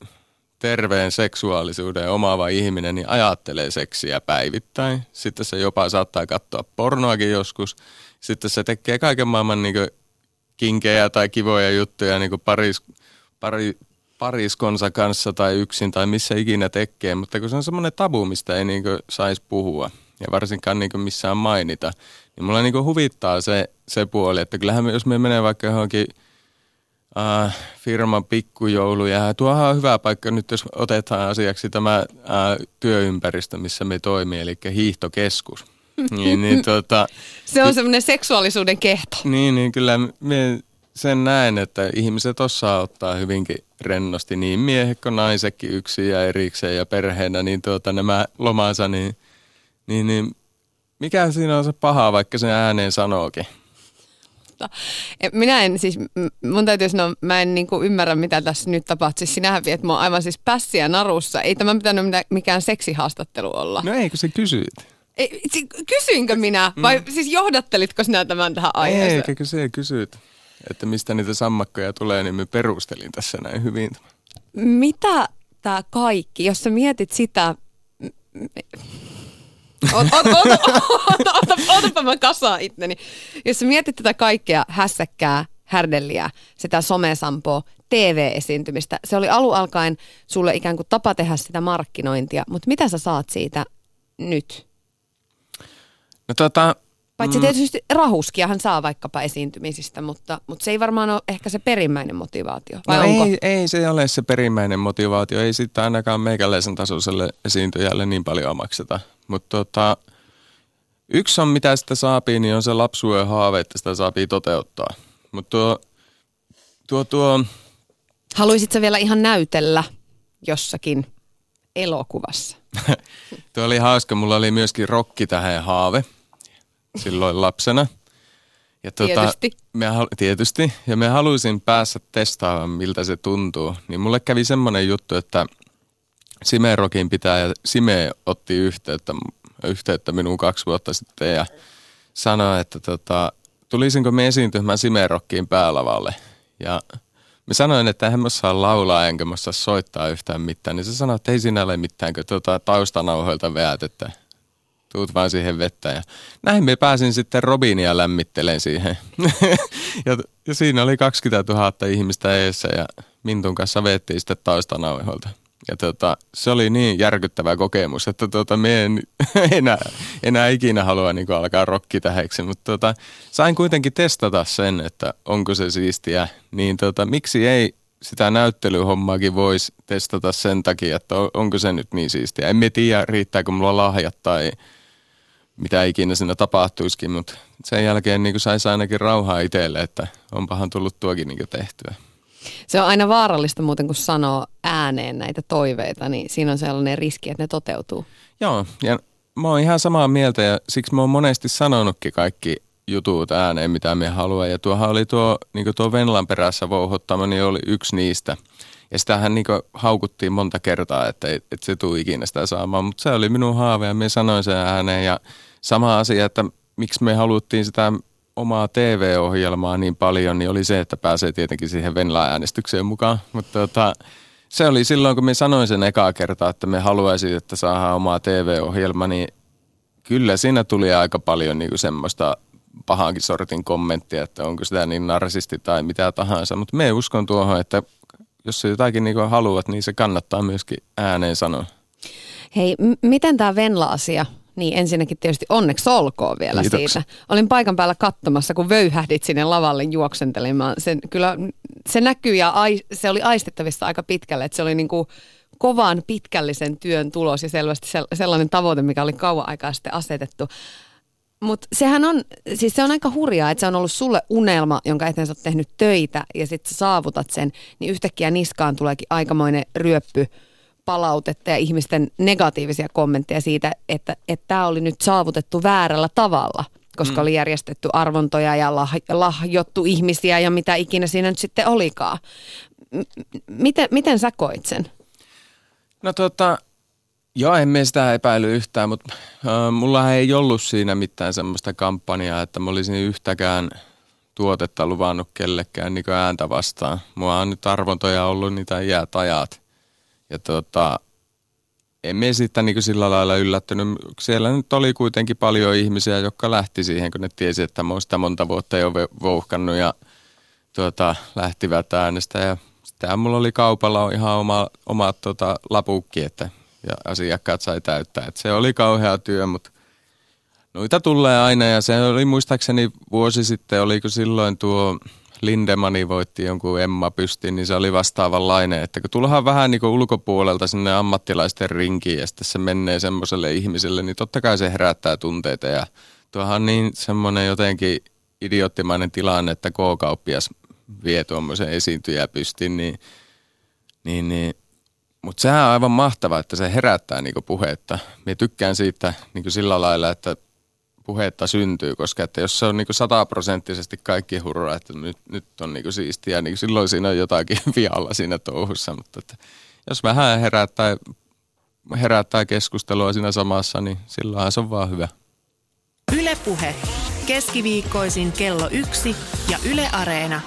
terveen seksuaalisuuden omaava ihminen niin ajattelee seksiä päivittäin. Sitten se jopa saattaa katsoa pornoakin joskus. Sitten se tekee kaiken maailman niin kinkejä tai kivoja juttuja niin paris, pari, pariskonsa kanssa tai yksin tai missä ikinä tekee. Mutta kun se on semmoinen tabu, mistä ei niin saisi puhua ja varsinkaan niin kuin missään mainita. Niin mulla niin kuin huvittaa se, se puoli, että kyllähän me, jos me menee vaikka johonkin äh, firman pikkujoulu, ja tuohan on hyvä paikka nyt, jos otetaan asiaksi tämä äh, työympäristö, missä me toimii, eli hiihtokeskus. niin, niin, tota, se on semmoinen seksuaalisuuden kehto. Niin, niin kyllä me sen näen, että ihmiset osaa ottaa hyvinkin rennosti niin miehet kuin naisetkin yksin ja erikseen ja perheenä, niin tuota, nämä lomansa, niin – niin, niin mikä siinä on se paha, vaikka sen ääneen sanookin? Minä en siis, mun täytyy sanoa, mä en niinku ymmärrä mitä tässä nyt tapahtuu. Siis sinähän viet mua aivan siis pässiä narussa. Ei tämä pitänyt mikään seksihaastattelu olla. No eikö se kysyit? Ei, kysyinkö minä vai mm. siis johdattelitko sinä tämän tähän aiheeseen? Eikö se kysyit, että mistä niitä sammakkoja tulee, niin me perustelin tässä näin hyvin. Mitä tämä kaikki, jos sä mietit sitä, Otapa mä kasaan itteni. Jos sä mietit tätä kaikkea hässäkkää, härdelliä, sitä somesampoa, TV-esiintymistä, se oli alu alkaen sulle ikään kuin tapa tehdä sitä markkinointia, mutta mitä sä saat siitä nyt? No tota, Paitsi mm. tietysti rahuskiahan saa vaikkapa esiintymisistä, mutta, mutta se ei varmaan ole ehkä se perimmäinen motivaatio. Vai no onko? Ei, ei se ole se perimmäinen motivaatio. Ei sitä ainakaan meikäläisen tasoiselle esiintyjälle niin paljon makseta. Mutta tota, yksi on mitä sitä saapii, niin on se lapsuuden haave, että sitä saapii toteuttaa. Mutta tuo, tuo, tuo... Haluaisitko vielä ihan näytellä jossakin elokuvassa? tuo oli hauska. Mulla oli myöskin rokki tähän haave silloin lapsena. Ja tuota, tietysti. Me, tietysti. Ja me haluaisin päästä testaamaan, miltä se tuntuu. Niin mulle kävi semmoinen juttu, että – Simerokin pitää ja Sime otti yhteyttä, yhteyttä minuun kaksi vuotta sitten ja sanoi, että tota, tulisinko me esiintymään Simerokkiin päälavalle. Ja me sanoin, että en mä saa laulaa enkä mä saa soittaa yhtään mitään. Niin se sanoi, että ei siinä ole mitään, kun tuota taustanauhoilta veät, että tuut vaan siihen vettä. Ja näin me pääsin sitten Robinia lämmittelen siihen. ja, ja, siinä oli 20 000 ihmistä eessä ja Mintun kanssa veettiin sitten taustanauhoilta. Ja tota, se oli niin järkyttävä kokemus, että tota, me en enää, enää ikinä halua niin alkaa rokkitäheksi, mutta tota, sain kuitenkin testata sen, että onko se siistiä, niin tota, miksi ei sitä näyttelyhommaakin voisi testata sen takia, että onko se nyt niin siistiä. En tiedä, riittääkö mulla lahjat tai mitä ikinä siinä tapahtuisikin, mutta sen jälkeen niin saisi ainakin rauhaa itselle, että onpahan tullut tuokin niin tehtyä. Se on aina vaarallista muuten, kun sanoo ääneen näitä toiveita, niin siinä on sellainen riski, että ne toteutuu. Joo, ja mä oon ihan samaa mieltä ja siksi mä oon monesti sanonutkin kaikki jutut ääneen, mitä me haluaa. Ja tuohan oli tuo, niin tuo Venlan perässä vouhottama, niin oli yksi niistä. Ja sitähän niin haukuttiin monta kertaa, että, että se tuli ikinä sitä saamaan. Mutta se oli minun haave ja minä sanoin sen ääneen. Ja sama asia, että miksi me haluttiin sitä omaa TV-ohjelmaa niin paljon, niin oli se, että pääsee tietenkin siihen Venla-äänestykseen mukaan. Mutta tota, se oli silloin, kun me sanoin sen ekaa kertaa, että me haluaisin, että saadaan omaa TV-ohjelma, niin kyllä siinä tuli aika paljon niin kuin semmoista pahankin sortin kommenttia, että onko sitä niin narsisti tai mitä tahansa. Mutta me uskon tuohon, että jos se jotakin niin haluat, niin se kannattaa myöskin ääneen sanoa. Hei, m- miten tämä Venla-asia niin ensinnäkin tietysti onneksi olkoon vielä Kiitoksia. siitä. Olin paikan päällä katsomassa, kun vöyhähdit sinne lavalle juoksentelemaan. Sen, kyllä se näkyy ja ai, se oli aistettavissa aika pitkälle, että se oli niin kuin kovan pitkällisen työn tulos ja selvästi sellainen tavoite, mikä oli kauan aikaa sitten asetettu. Mutta sehän on, siis se on aika hurjaa, että se on ollut sulle unelma, jonka eteen sä oot tehnyt töitä ja sitten saavutat sen, niin yhtäkkiä niskaan tuleekin aikamoinen ryöppy palautetta ja ihmisten negatiivisia kommentteja siitä, että tämä oli nyt saavutettu väärällä tavalla, koska mm. oli järjestetty arvontoja ja lah, lahjottu ihmisiä ja mitä ikinä siinä nyt sitten olikaan. M- miten, miten sä koit sen? No tota, joo, en sitä epäily yhtään, mutta äh, mulla ei ollut siinä mitään semmoista kampanjaa, että mä olisin yhtäkään tuotetta luvannut kellekään niin ääntä vastaan. Mua on nyt arvontoja ollut niitä iät ajat. Ja tota, emme sitä niin sillä lailla yllättynyt. Siellä nyt oli kuitenkin paljon ihmisiä, jotka lähti siihen, kun ne tiesi, että mä sitä monta vuotta jo vouhkannut ja tuota, lähtivät äänestä. Ja sitten mulla oli kaupalla ihan oma, oma tota, lapukki, että ja asiakkaat sai täyttää. Et se oli kauhea työ, mutta noita tulee aina ja se oli muistaakseni vuosi sitten, oliko silloin tuo Lindemani voitti jonkun Emma pystiin, niin se oli vastaavanlainen, että kun tullaan vähän niin kuin ulkopuolelta sinne ammattilaisten rinkiin ja sitten se menee semmoiselle ihmiselle, niin totta kai se herättää tunteita ja tuohan on niin semmoinen jotenkin idioottimainen tilanne, että K-kauppias vie tuommoisen esiintyjä pystiin, niin, niin, niin mutta sehän on aivan mahtavaa, että se herättää niinku puhetta. Minä tykkään siitä niinku sillä lailla, että puhetta syntyy, koska että jos se on niinku sataprosenttisesti kaikki hurraa, että nyt, nyt on niinku siistiä, niin silloin siinä on jotakin vialla siinä touhussa, mutta että jos vähän herättää, herättää keskustelua siinä samassa, niin silloinhan se on vaan hyvä. Ylepuhe keskiviikkoisin kello yksi ja Yle Areena.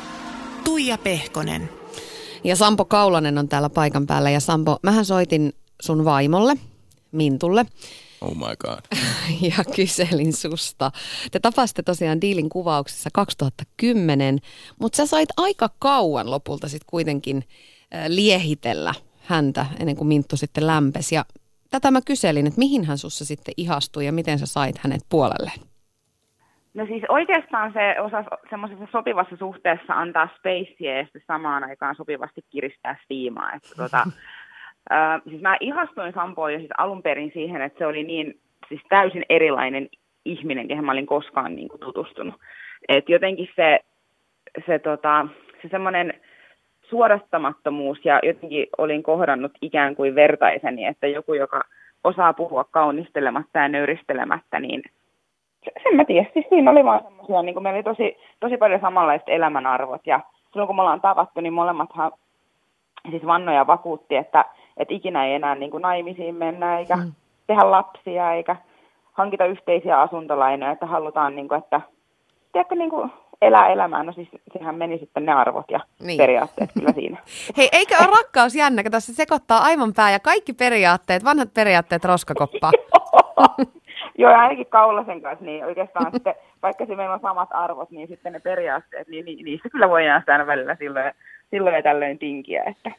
Tuija Pehkonen. Ja Sampo Kaulanen on täällä paikan päällä. Ja Sampo, mähän soitin sun vaimolle, Mintulle. Oh my god. ja kyselin susta. Te tapasitte tosiaan diilin kuvauksessa 2010, mutta sä sait aika kauan lopulta sitten kuitenkin liehitellä häntä ennen kuin Minttu sitten lämpesi. Ja tätä mä kyselin, että mihin hän sussa sitten ihastui ja miten sä sait hänet puolelleen? No siis oikeastaan se osa semmoisessa sopivassa suhteessa antaa spacea ja sitten samaan aikaan sopivasti kiristää siimaa. Että tota, äh, siis mä ihastuin Sampoon jo siis alun perin siihen, että se oli niin siis täysin erilainen ihminen, kehen mä olin koskaan niin kuin, tutustunut. Et jotenkin se, se, tota, se semmoinen suorastamattomuus ja jotenkin olin kohdannut ikään kuin vertaiseni, että joku, joka osaa puhua kaunistelematta ja nöyristelemättä, niin – sen mä tiedän, siis siinä oli vaan semmoisia, niin kuin meillä oli tosi, tosi paljon samanlaiset elämänarvot ja silloin kun me ollaan tavattu, niin molemmathan siis vannoja vakuutti, että, että ikinä ei enää niin kuin naimisiin mennä eikä mm. tehdä lapsia eikä hankita yhteisiä asuntolainoja, että halutaan, niin kuin, että tiedätkö, niin kuin elää elämää, no siis sehän meni sitten ne arvot ja niin. periaatteet kyllä siinä. Hei, eikö ole rakkaus jännä, kun tässä sekoittaa aivan pää ja kaikki periaatteet, vanhat periaatteet roskakoppaa. Joo, ainakin Kaulasen kanssa, niin oikeastaan sitten, vaikka se meillä on samat arvot, niin sitten ne periaatteet, niin, niin niistä kyllä voidaan sitä aina välillä silloin, silloin ja tällöin tinkiä. Että.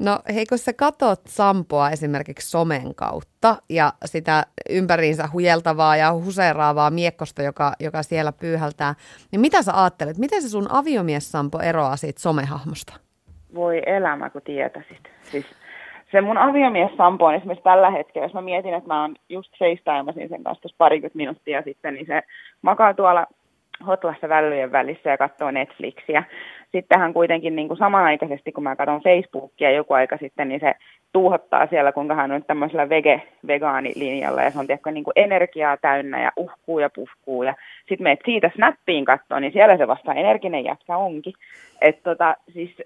No hei, kun sä katot Sampoa esimerkiksi somen kautta ja sitä ympäriinsä hujeltavaa ja huseeraavaa miekkosta, joka, joka siellä pyyhältää, niin mitä sä ajattelet, miten se sun aviomies Sampo eroaa siitä somehahmosta? Voi elämä, kun tietäisit. Siis se mun aviomies Sampo on esimerkiksi tällä hetkellä, jos mä mietin, että mä oon just FaceTimasin sen kanssa parikymmentä minuuttia sitten, niin se makaa tuolla hotlassa vällyjen välissä ja katsoo Netflixiä. Sitten hän kuitenkin niin kuin samanaikaisesti, kun mä katson Facebookia joku aika sitten, niin se tuuhottaa siellä, kuinka hän on tämmöisellä vege, vegaanilinjalla ja se on tiedätkö, niin kuin energiaa täynnä ja uhkuu ja puhkuu. Ja sitten meet siitä Snappiin katsoa, niin siellä se vasta energinen jätkä onkin. Että tota, siis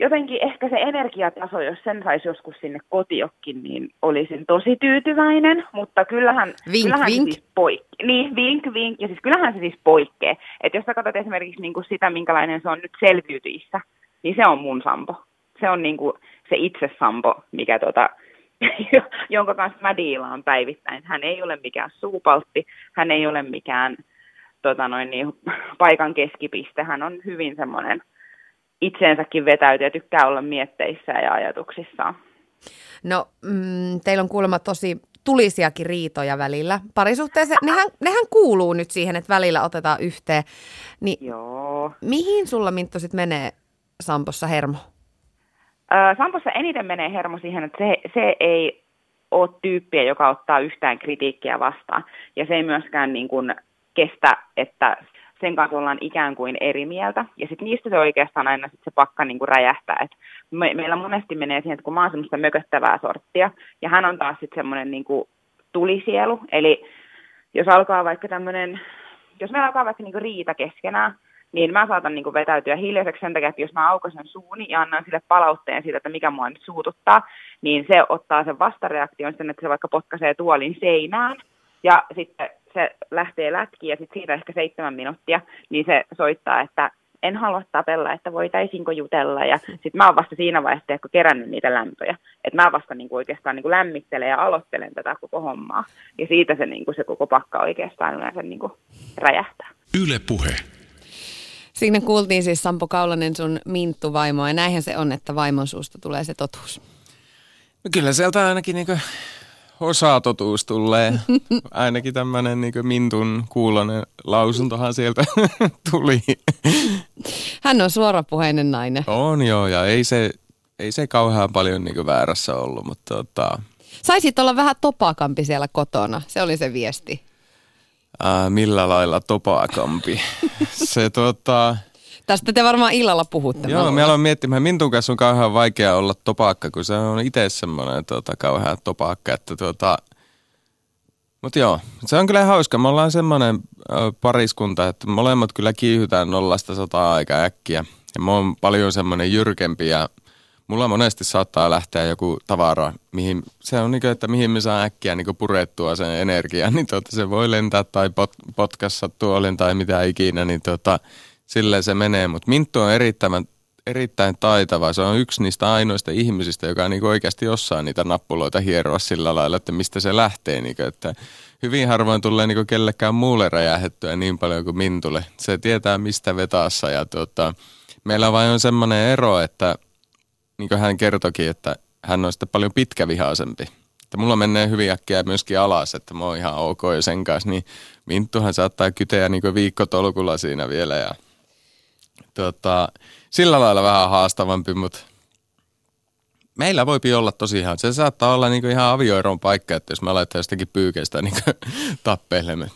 jotenkin ehkä se energiataso, jos sen saisi joskus sinne kotiokkin, niin olisin tosi tyytyväinen, mutta kyllähän, vink, kyllähän vink. se siis poik- Niin, vink, vink, ja siis kyllähän se siis poikkee. Että jos sä katsot esimerkiksi niin kuin sitä, minkälainen se on nyt selviytyissä, niin se on mun sampo. Se on niin kuin se itse sampo, mikä tota, jonka kanssa mä diilaan päivittäin. Hän ei ole mikään suupaltti, hän ei ole mikään tota noin, niin, paikan keskipiste, hän on hyvin semmoinen itseensäkin vetäytyy ja tykkää olla mietteissä ja ajatuksissaan. No, mm, teillä on kuulemma tosi tulisiakin riitoja välillä. Parisuhteeseen, nehän, nehän kuuluu nyt siihen, että välillä otetaan yhteen. Niin Joo. mihin sulla Minttu sit menee Sampossa hermo? Ö, Sampossa eniten menee hermo siihen, että se, se ei ole tyyppiä, joka ottaa yhtään kritiikkiä vastaan. Ja se ei myöskään niin kuin kestä, että sen kanssa ollaan ikään kuin eri mieltä. Ja sitten niistä se oikeastaan aina sit se pakka niin kuin räjähtää. Et me, meillä monesti menee siihen, että kun mä oon semmoista mököttävää sorttia, ja hän on taas sitten semmoinen niin kuin tulisielu. Eli jos alkaa vaikka tämmöinen, jos meillä alkaa vaikka niin kuin riita keskenään, niin mä saatan niin kuin vetäytyä hiljaiseksi sen takia, että jos mä aukaisen suuni ja annan sille palautteen siitä, että mikä mua nyt suututtaa, niin se ottaa sen vastareaktion sen, että se vaikka potkaisee tuolin seinään, ja sitten se lähtee lätkiin ja sitten siitä ehkä seitsemän minuuttia, niin se soittaa, että en halua tapella, että voitaisinko jutella. Ja sitten mä oon vasta siinä vaiheessa, kun kerännyt niitä lämpöjä. Että mä vasta niinku oikeastaan niinku lämmittelen ja aloittelen tätä koko hommaa. Ja siitä se, niinku, se koko pakka oikeastaan yleensä niinku räjähtää. Yle Puhe. Siinä kuultiin siis Sampo Kaulanen sun Minttu vaimoa ja näinhän se on, että vaimon suusta tulee se totuus. No kyllä sieltä ainakin niinku osa totuus tulee. Ainakin tämmöinen niinku Mintun kuulonen lausuntohan sieltä tuli. Hän on suorapuheinen nainen. On joo, ja ei se, ei se kauhean paljon niinku väärässä ollut, mutta tota, Saisit olla vähän topakampi siellä kotona, se oli se viesti. ää, millä lailla topaakampi. Se tota, Tästä te varmaan illalla puhutte. Joo, me aloin miettimään, Mintun kanssa on kauhean vaikea olla topaakka, kun se on itse semmoinen tota, kauhean topaakka, että tuota, mutta joo, se on kyllä hauska. Me ollaan semmoinen pariskunta, että molemmat kyllä kiihytään nollasta sataa aika äkkiä. Ja mä oon paljon semmoinen jyrkempi ja mulla monesti saattaa lähteä joku tavara, mihin, se on niin kuin, että mihin me saa äkkiä niin purettua sen energian, niin tota, se voi lentää tai pot, potkassa tuolin tai mitä ikinä, niin tota, silleen se menee. Mutta Minttu on erittäin, erittäin taitava. Se on yksi niistä ainoista ihmisistä, joka niin oikeasti osaa niitä nappuloita hieroa sillä lailla, että mistä se lähtee. Niin että hyvin harvoin tulee niin kellekään muulle räjähettyä niin paljon kuin Mintulle. Se tietää mistä vetaassa ja tota, meillä vain on semmoinen ero, että niin kuin hän kertokin, että hän on sitten paljon pitkävihaisempi. Että mulla menee hyvin äkkiä myöskin alas, että mä oon ihan ok jo sen kanssa, niin Minttuhan saattaa kyteä niin viikkotolkulla siinä vielä ja tota, sillä lailla vähän haastavampi, mutta meillä voipi olla tosiaan, se saattaa olla niin ihan avioeron paikka, että jos me aletaan jostakin pyykeistä niin tappeilemme.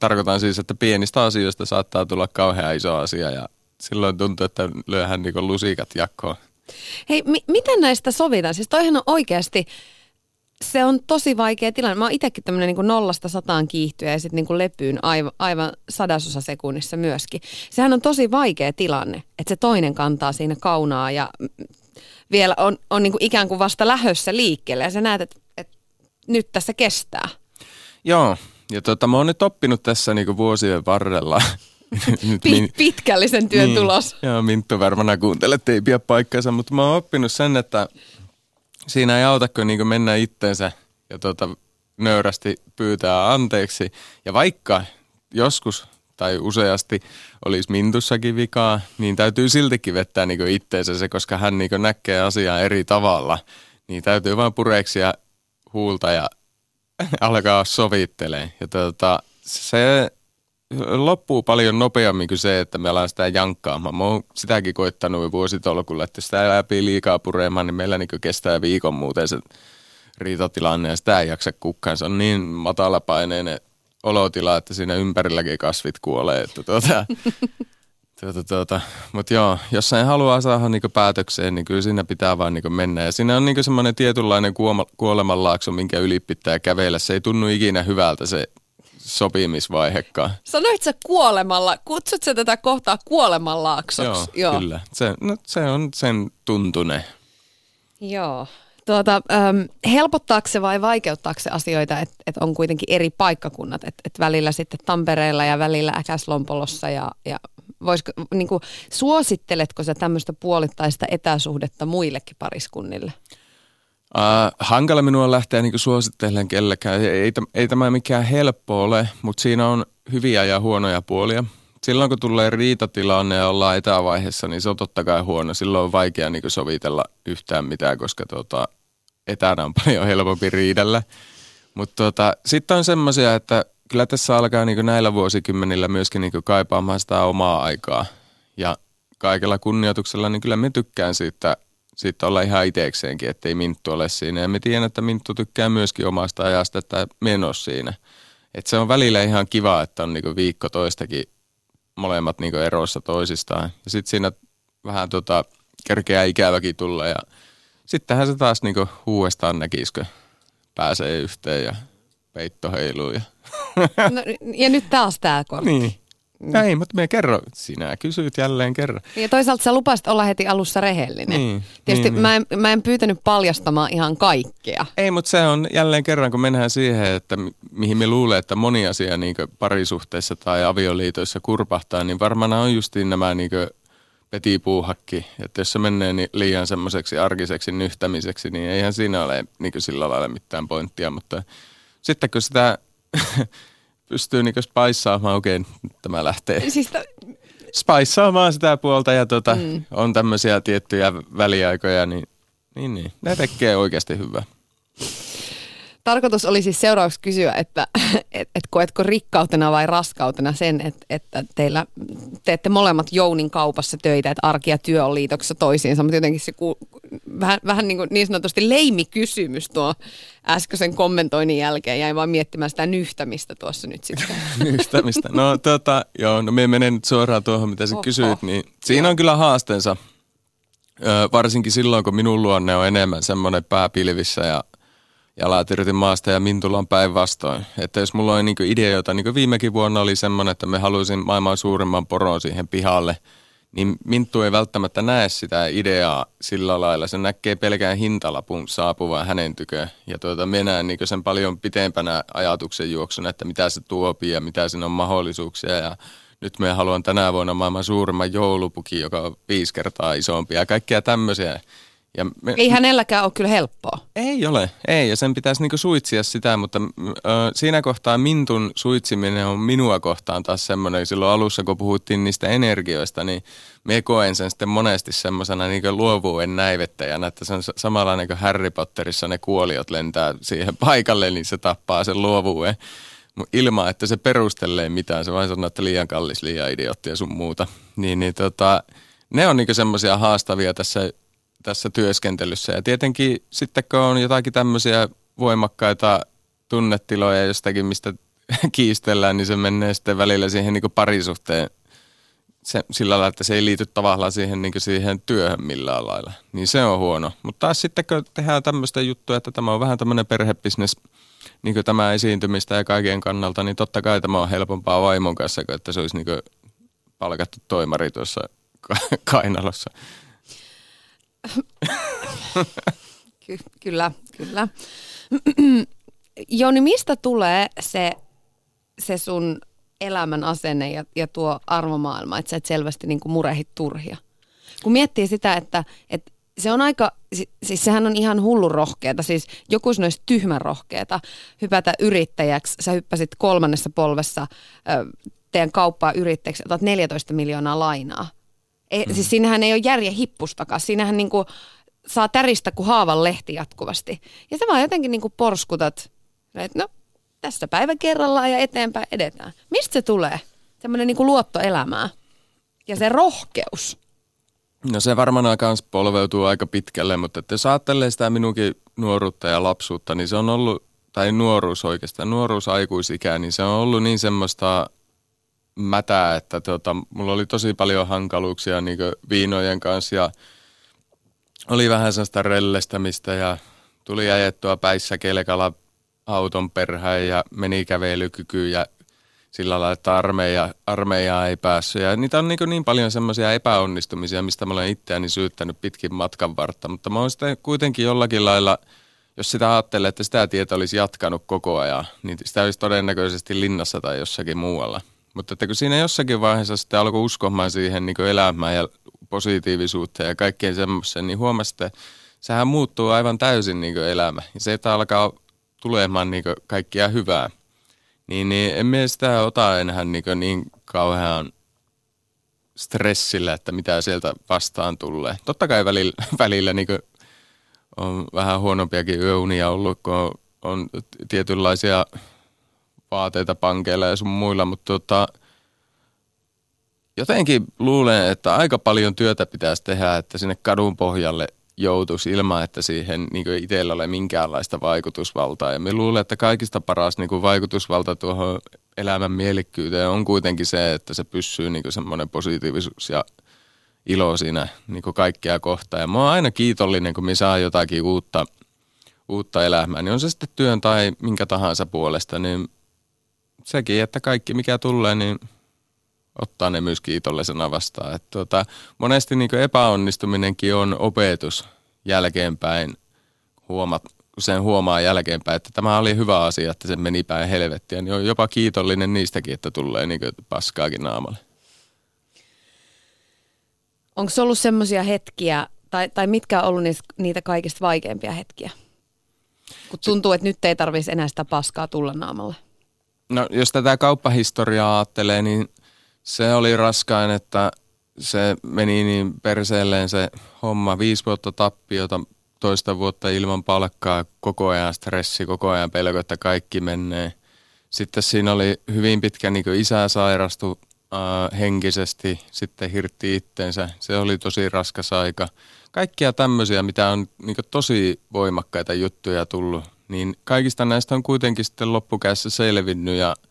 Tarkoitan siis, että pienistä asioista saattaa tulla kauhean iso asia ja silloin tuntuu, että lyöhän niin lusikat jakkoon. Hei, mi- miten näistä sovitaan? Siis toihan on oikeasti, se on tosi vaikea tilanne. Mä oon itsekin tämmöinen niin nollasta sataan kiihtyjä ja sitten niin lepyyn aivan, aivan sadasosa sekunnissa myöskin. Sehän on tosi vaikea tilanne, että se toinen kantaa siinä kaunaa ja vielä on, on niin kuin ikään kuin vasta lähössä liikkeelle ja sä näet, että, että nyt tässä kestää. Joo, ja tota, mä oon nyt oppinut tässä niinku vuosien varrella. nyt Pit, pitkällisen työn niin. tulos. Joo, Minttu varmana kuuntelet, ei pidä paikkansa, mutta mä oon oppinut sen, että siinä ei auta, kun niinku mennä itteensä ja tota, nöyrästi pyytää anteeksi. Ja vaikka joskus tai useasti olisi Mintussakin vikaa, niin täytyy siltikin vettää niin itteensä se, koska hän niin näkee asiaa eri tavalla. Niin täytyy vain pureksia huulta ja alkaa sovittelemaan. Ja tota, se loppuu paljon nopeammin kuin se, että me ollaan sitä jankkaamaan. Mä oon sitäkin koittanut vuositolkulla, että sitä läpi liikaa puremaan, niin meillä niin kestää viikon muuten se riitatilanne ja sitä ei jaksa kukaan. Se on niin matalapaineinen olotila, että siinä ympärilläkin kasvit kuolee. Että tuota, tuota, tuota. Mutta joo, jos ei halua saada niinku päätökseen, niin kyllä siinä pitää vaan niinku mennä. Ja siinä on niinku semmoinen tietynlainen kuolemanlaakso, minkä yli pitää kävellä. Se ei tunnu ikinä hyvältä se sopimisvaihekaan. Sanoit sä kuolemalla, kutsut sä tätä kohtaa kuolemanlaaksoksi? Joo, Joo. kyllä. Se, no, se on sen tuntune. Joo. Tuota, ähm, helpottaako se vai vaikeuttaako se asioita, että et on kuitenkin eri paikkakunnat, että et välillä sitten Tampereella ja välillä Äkäslompolossa ja, ja voisiko, niin kuin, suositteletko sä tämmöistä puolittaista etäsuhdetta muillekin pariskunnille? Uh, hankala minua lähteä niin suosittelemaan kellekään. Ei, ei, ei tämä mikään helppo ole, mutta siinä on hyviä ja huonoja puolia. Silloin kun tulee riitatilanne ja ollaan etävaiheessa, niin se on totta kai huono. Silloin on vaikea niin sovitella yhtään mitään, koska tota, etänä on paljon helpompi riidellä. Mutta tota, sitten on semmoisia, että kyllä tässä alkaa niin näillä vuosikymmenillä myöskin niin kaipaamaan sitä omaa aikaa. Ja kaikella kunnioituksella, niin kyllä me tykkään siitä – sitten olla ihan itsekseenkin, ettei Minttu ole siinä. Ja me tiedän, että Minttu tykkää myöskin omasta ajasta, että menos siinä. Et se on välillä ihan kiva, että on niinku viikko toistakin molemmat niinku eroissa toisistaan. Ja sitten siinä vähän tota, kerkeää ikäväkin tulla ja sittenhän se taas niinku uudestaan näkisikö pääsee yhteen ja peitto heiluu. Ja, no, ja nyt taas tämä kortti. Niin. Mm. Näin, mutta me kerro, sinä kysyt jälleen kerran. Ja toisaalta sä lupasit olla heti alussa rehellinen. Niin, Tietysti niin, mä, en, niin. mä en pyytänyt paljastamaan ihan kaikkea. Ei, mutta se on jälleen kerran, kun mennään siihen, että mihin me luulee, että moni asia niin parisuhteessa tai avioliitoissa kurpahtaa, niin varmaan on justiin nämä niin petipuuhakki. Että jos se menee niin liian semmoiseksi arkiseksi nyhtämiseksi, niin eihän siinä ole niin sillä lailla mitään pointtia. Mutta sitten kun sitä pystyy niin spaissaamaan, okei, okay, tämä lähtee. Siis t- spaissaamaan sitä puolta ja tota, mm. on tämmöisiä tiettyjä väliaikoja, niin, niin, niin ne tekee oikeasti hyvää. Tarkoitus oli siis seuraavaksi kysyä, että et, et koetko rikkautena vai raskautena sen, että, että teillä teette molemmat Jounin kaupassa töitä, että arki ja työ on liitoksessa toisiinsa, mutta jotenkin se ku, vähän, vähän niin, kuin niin sanotusti leimikysymys tuo äskeisen kommentoinnin jälkeen. Jäin vaan miettimään sitä nyhtämistä tuossa nyt sitten. nyhtämistä. No tota, joo, no me menen nyt suoraan tuohon, mitä sä Oho. kysyit, niin siinä on kyllä haasteensa. Ö, varsinkin silloin, kun minun luonne on enemmän semmoinen pääpilvissä ja jalat irti maasta ja Mintulla on päinvastoin. Että jos mulla on niin ideoita, niin kuin viimekin vuonna oli semmoinen, että me haluaisin maailman suurimman poron siihen pihalle, niin Minttu ei välttämättä näe sitä ideaa sillä lailla. Se näkee pelkään hintalapun saapuvan hänen tyköön. Ja tuota, me näen niin sen paljon pitempänä ajatuksen juoksuna, että mitä se tuopii ja mitä siinä on mahdollisuuksia. Ja nyt me haluan tänä vuonna maailman suurimman joulupuki, joka on viisi kertaa isompi ja kaikkia tämmöisiä. Ja me, ei hänelläkään ole kyllä helppoa. Ei ole, ei. Ja sen pitäisi niinku suitsia sitä, mutta ö, siinä kohtaa Mintun suitsiminen on minua kohtaan taas semmoinen. Silloin alussa, kun puhuttiin niistä energioista, niin me koen sen sitten monesti semmoisena niinku luovuuden näivettäjänä, että se on samalla niin kuin Harry Potterissa ne kuoliot lentää siihen paikalle, niin se tappaa sen luovuuden. Ilman, että se perustelee mitään, se vain sanoo, että liian kallis, liian idiotti ja sun muuta. Niin, niin tota, ne on niinku semmoisia haastavia tässä tässä työskentelyssä. Ja tietenkin sitten kun on jotakin tämmöisiä voimakkaita tunnetiloja jostakin, mistä kiistellään, niin se menee sitten välillä siihen niin parisuhteen se, sillä lailla, että se ei liity tavallaan siihen, niin siihen työhön millään lailla. Niin se on huono. Mutta taas sitten kun tehdään tämmöistä juttua, että tämä on vähän tämmöinen perhebisnes, niin kuin tämä esiintymistä ja kaiken kannalta, niin totta kai tämä on helpompaa vaimon kanssa, kuin että se olisi niin palkattu toimari tuossa kainalossa. Ky- kyllä, kyllä. Joni, mistä tulee se, se sun elämän asenne ja, ja tuo arvomaailma, että sä et selvästi niin kuin murehit turhia? Kun miettii sitä, että, että se on aika, siis sehän on ihan hullun rohkeeta, siis joku sanoisi tyhmän rohkeeta hypätä yrittäjäksi. Sä hyppäsit kolmannessa polvessa teidän kauppaa yrittäjäksi, otat 14 miljoonaa lainaa. Ei, mm. Siis siinähän ei ole järjen hippustakaan. Siinähän niinku saa täristä kuin haavan lehti jatkuvasti. Ja sä vaan jotenkin niinku porskutat, että no tässä päivä kerrallaan ja eteenpäin edetään. Mistä se tulee? Semmoinen niinku luotto elämää. Ja se rohkeus. No se varmaan myös polveutuu aika pitkälle, mutta että jos ajattelee sitä minunkin nuoruutta ja lapsuutta, niin se on ollut, tai nuoruus oikeastaan, nuoruus aikuisikää, niin se on ollut niin semmoista mätää, että tota, mulla oli tosi paljon hankaluuksia niin viinojen kanssa ja oli vähän sellaista rellestämistä ja tuli ajettua päissä kelkalla auton perään ja meni kävelykykyyn ja sillä lailla, että armeija, armeijaa ei päässyt. Ja niitä on niin, niin paljon semmoisia epäonnistumisia, mistä mä olen itseäni syyttänyt pitkin matkan vartta. Mutta mä oon sitten kuitenkin jollakin lailla, jos sitä ajattelee, että sitä tietä olisi jatkanut koko ajan, niin sitä olisi todennäköisesti linnassa tai jossakin muualla. Mutta että kun siinä jossakin vaiheessa sitten alkoi uskomaan siihen niin elämään ja positiivisuuteen ja kaikkeen semmoiseen, niin huomasi, että sehän muuttuu aivan täysin niin elämä. Ja se, että alkaa tulemaan niin kaikkia hyvää. Niin, niin en mie sitä ota enää niin, niin kauhean stressillä, että mitä sieltä vastaan tulee. Totta kai välillä, välillä niin on vähän huonompiakin yöunia ollut, kun on tietynlaisia vaateita pankeilla ja sun muilla, mutta tota, jotenkin luulen, että aika paljon työtä pitäisi tehdä, että sinne kadun pohjalle joutuisi ilman, että siihen niin itsellä ole minkäänlaista vaikutusvaltaa. Ja me luulen, että kaikista paras niin kuin vaikutusvalta tuohon elämän mielikkyyteen on kuitenkin se, että se pysyy niin semmoinen positiivisuus ja ilo siinä niin kaikkea kohtaa. Ja mä oon aina kiitollinen, kun me saa jotakin uutta, uutta elämää. Niin on se sitten työn tai minkä tahansa puolesta, niin sekin, että kaikki mikä tulee, niin ottaa ne myös kiitollisena vastaan. Et tuota, monesti niin epäonnistuminenkin on opetus jälkeenpäin, huomat, sen huomaa jälkeenpäin, että tämä oli hyvä asia, että se meni päin helvettiä, niin on jopa kiitollinen niistäkin, että tulee niin paskaakin naamalle. Onko ollut semmoisia hetkiä, tai, tai mitkä on ollut niitä, niitä kaikista vaikeimpia hetkiä? Kun tuntuu, että nyt ei tarvitsisi enää sitä paskaa tulla naamalle. No jos tätä kauppahistoriaa ajattelee, niin se oli raskain, että se meni niin perseelleen se homma. Viisi vuotta tappiota, toista vuotta ilman palkkaa, koko ajan stressi, koko ajan pelko, että kaikki menee. Sitten siinä oli hyvin pitkä, niin isä sairastu äh, henkisesti, sitten hirtti itteensä. Se oli tosi raskas aika. Kaikkia tämmöisiä, mitä on niin tosi voimakkaita juttuja tullut, niin kaikista näistä on kuitenkin sitten loppukäessä selvinnyt ja –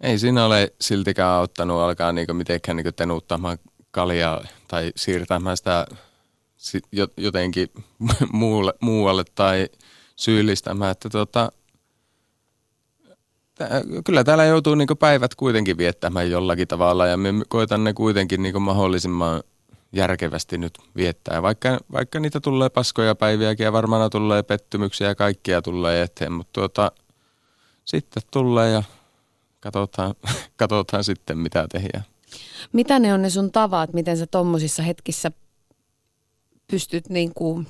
ei siinä ole siltikään auttanut alkaa niinku mitenkään niinku tenuttamaan kaljaa tai siirtämään sitä jotenkin muualle, muualle tai syyllistämään. Että tota, kyllä täällä joutuu niinku päivät kuitenkin viettämään jollakin tavalla ja me koitan ne kuitenkin niinku mahdollisimman järkevästi nyt viettää. Vaikka, vaikka niitä tulee paskoja päiviäkin ja varmaan tulee pettymyksiä ja kaikkia tulee eteen, mutta tuota, sitten tulee ja katsotaan, katsotaan sitten mitä tehdään. Mitä ne on ne sun tavat, miten sä tommosissa hetkissä pystyt niin kuin,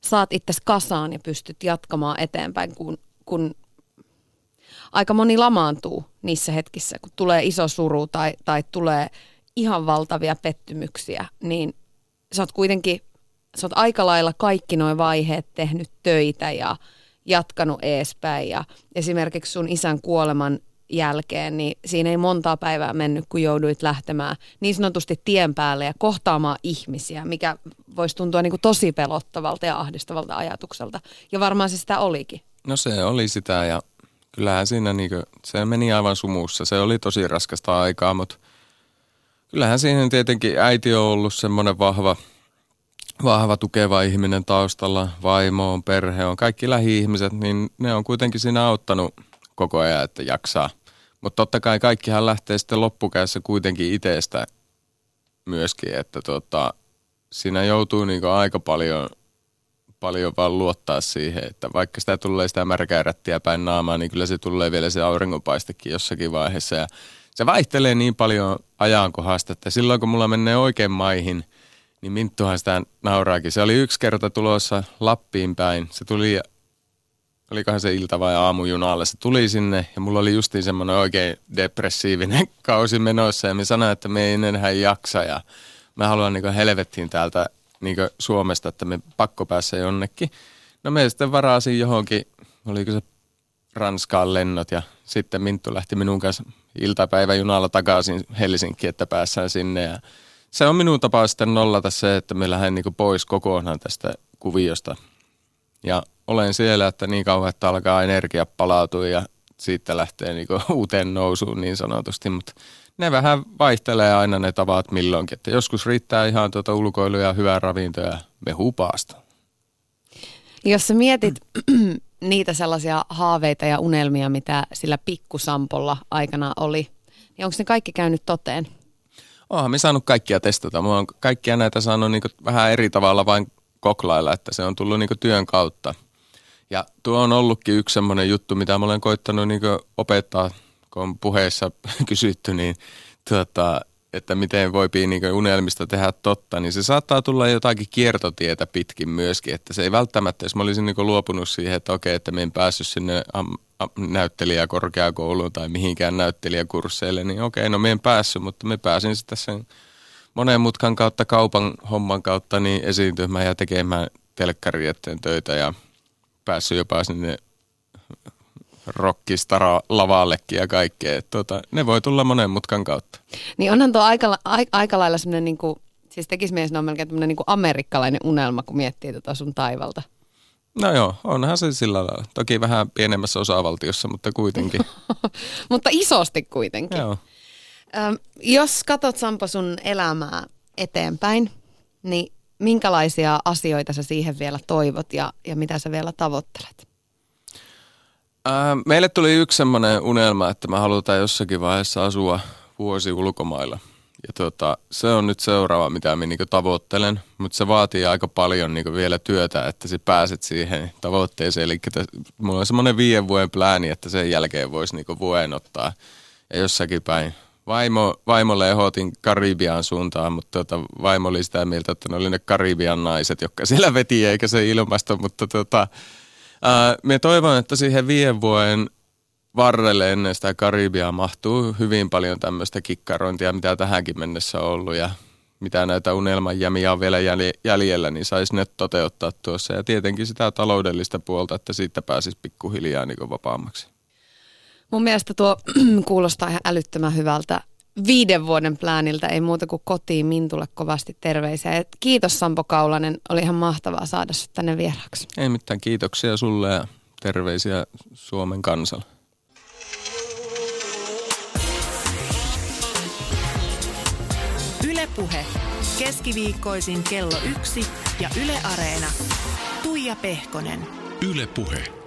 saat itse kasaan ja pystyt jatkamaan eteenpäin, kun, kun aika moni lamaantuu niissä hetkissä, kun tulee iso suru tai, tai tulee ihan valtavia pettymyksiä, niin sä oot kuitenkin, sä oot aika lailla kaikki nuo vaiheet tehnyt töitä ja jatkanut eespäin ja esimerkiksi sun isän kuoleman jälkeen, niin siinä ei montaa päivää mennyt, kun jouduit lähtemään niin sanotusti tien päälle ja kohtaamaan ihmisiä, mikä voisi tuntua niin kuin tosi pelottavalta ja ahdistavalta ajatukselta. Ja varmaan se sitä olikin. No se oli sitä ja kyllähän siinä niin kuin, se meni aivan sumussa. Se oli tosi raskasta aikaa, mutta kyllähän siinä tietenkin äiti on ollut semmoinen vahva, vahva tukeva ihminen taustalla. Vaimo on, perhe on, kaikki lähi-ihmiset, niin ne on kuitenkin siinä auttanut koko ajan, että jaksaa – mutta totta kai kaikkihan lähtee sitten loppukäyssä kuitenkin itsestä myöskin, että tota, siinä joutuu niinku aika paljon, paljon vaan luottaa siihen, että vaikka sitä tulee sitä märkää päin naamaa, niin kyllä se tulee vielä se auringonpaistekin jossakin vaiheessa. Ja se vaihtelee niin paljon ajankohdasta, että silloin kun mulla menee oikein maihin, niin Minttuhan sitä nauraakin. Se oli yksi kerta tulossa Lappiin päin. Se tuli olikohan se ilta vai aamujunalla, se tuli sinne ja mulla oli justiin semmoinen oikein depressiivinen kausi menossa ja me sanoin, että me ei enää jaksa ja mä haluan niin helvettiin täältä niin Suomesta, että me pakko päässä jonnekin. No me sitten varasin johonkin, oliko se Ranskaan lennot ja sitten Minttu lähti minun kanssa iltapäiväjunalla takaisin Helsinkiin, että päässään sinne ja se on minun tapa sitten nollata se, että me lähden niin pois kokonaan tästä kuviosta. Ja olen siellä, että niin kauan, että alkaa energia palautua ja siitä lähtee niin uuteen nousuun niin sanotusti, mutta ne vähän vaihtelee aina ne tavat milloinkin. Että joskus riittää ihan tuota ulkoiluja ja hyvää ravintoa ja mehupaasta. Jos sä mietit niitä sellaisia haaveita ja unelmia, mitä sillä pikkusampolla aikana oli, niin onko ne kaikki käynyt toteen? Oonhan me saanut kaikkia testata. Mä oon kaikkia näitä saanut niin vähän eri tavalla vain koklailla, että se on tullut niin työn kautta. Ja tuo on ollutkin yksi semmoinen juttu, mitä mä olen koittanut niin opettaa, kun on puheessa kysytty, niin tuota, että miten voi niin unelmista tehdä totta, niin se saattaa tulla jotakin kiertotietä pitkin myöskin, että se ei välttämättä, jos mä olisin niin luopunut siihen, että okei, että me en päässyt sinne am- näyttelijäkorkeakouluun tai mihinkään näyttelijäkursseille, niin okei, no me en päässyt, mutta me pääsin sitten sen monen mutkan kautta, kaupan homman kautta niin esiintymään ja tekemään telkkarietten töitä ja päässyt jopa sinne rockistara lavallekin ja kaikkea. Tuota, ne voi tulla monen mutkan kautta. Niin onhan tuo aika, aika, aika lailla semmoinen, niin kuin, siis tekisi mies on melkein tämmöinen niin kuin amerikkalainen unelma, kun miettii tuota sun taivalta. No joo, onhan se sillä lailla. Toki vähän pienemmässä osavaltiossa, mutta kuitenkin. mutta isosti kuitenkin. Joo. Ö, jos katsot Sampo sun elämää eteenpäin, niin minkälaisia asioita sä siihen vielä toivot ja, ja mitä sä vielä tavoittelet? Ää, meille tuli yksi semmoinen unelma, että me halutaan jossakin vaiheessa asua vuosi ulkomailla. Ja tota, se on nyt seuraava, mitä minä niinku tavoittelen, mutta se vaatii aika paljon niinku vielä työtä, että sä pääset siihen tavoitteeseen. Eli mulla on semmoinen viiden vuoden plääni, että sen jälkeen voisi niinku vuoden ottaa ja jossakin päin. Vaimo, vaimolle ehdotin Karibian suuntaan, mutta tota, vaimo oli sitä mieltä, että ne oli ne Karibian naiset, jotka siellä veti eikä se ilmasto, mutta tota, ää, me toivon, että siihen viiden vuoden varrelle ennen sitä Karibiaa mahtuu hyvin paljon tämmöistä kikkarointia, mitä tähänkin mennessä on ollut ja mitä näitä unelmanjämiä on vielä jäljellä, niin saisi ne toteuttaa tuossa. Ja tietenkin sitä taloudellista puolta, että siitä pääsisi pikkuhiljaa niin vapaammaksi. Mun mielestä tuo kuulostaa ihan älyttömän hyvältä viiden vuoden plääniltä, ei muuta kuin kotiin Mintulle kovasti terveisiä. Et kiitos Sampo Kaulanen, oli ihan mahtavaa saada sinut tänne vieraaksi. Ei mitään, kiitoksia sulle ja terveisiä Suomen kansalle. Ylepuhe keskiviikkoisin kello yksi ja Yle Areena. Tuija Pehkonen. Ylepuhe.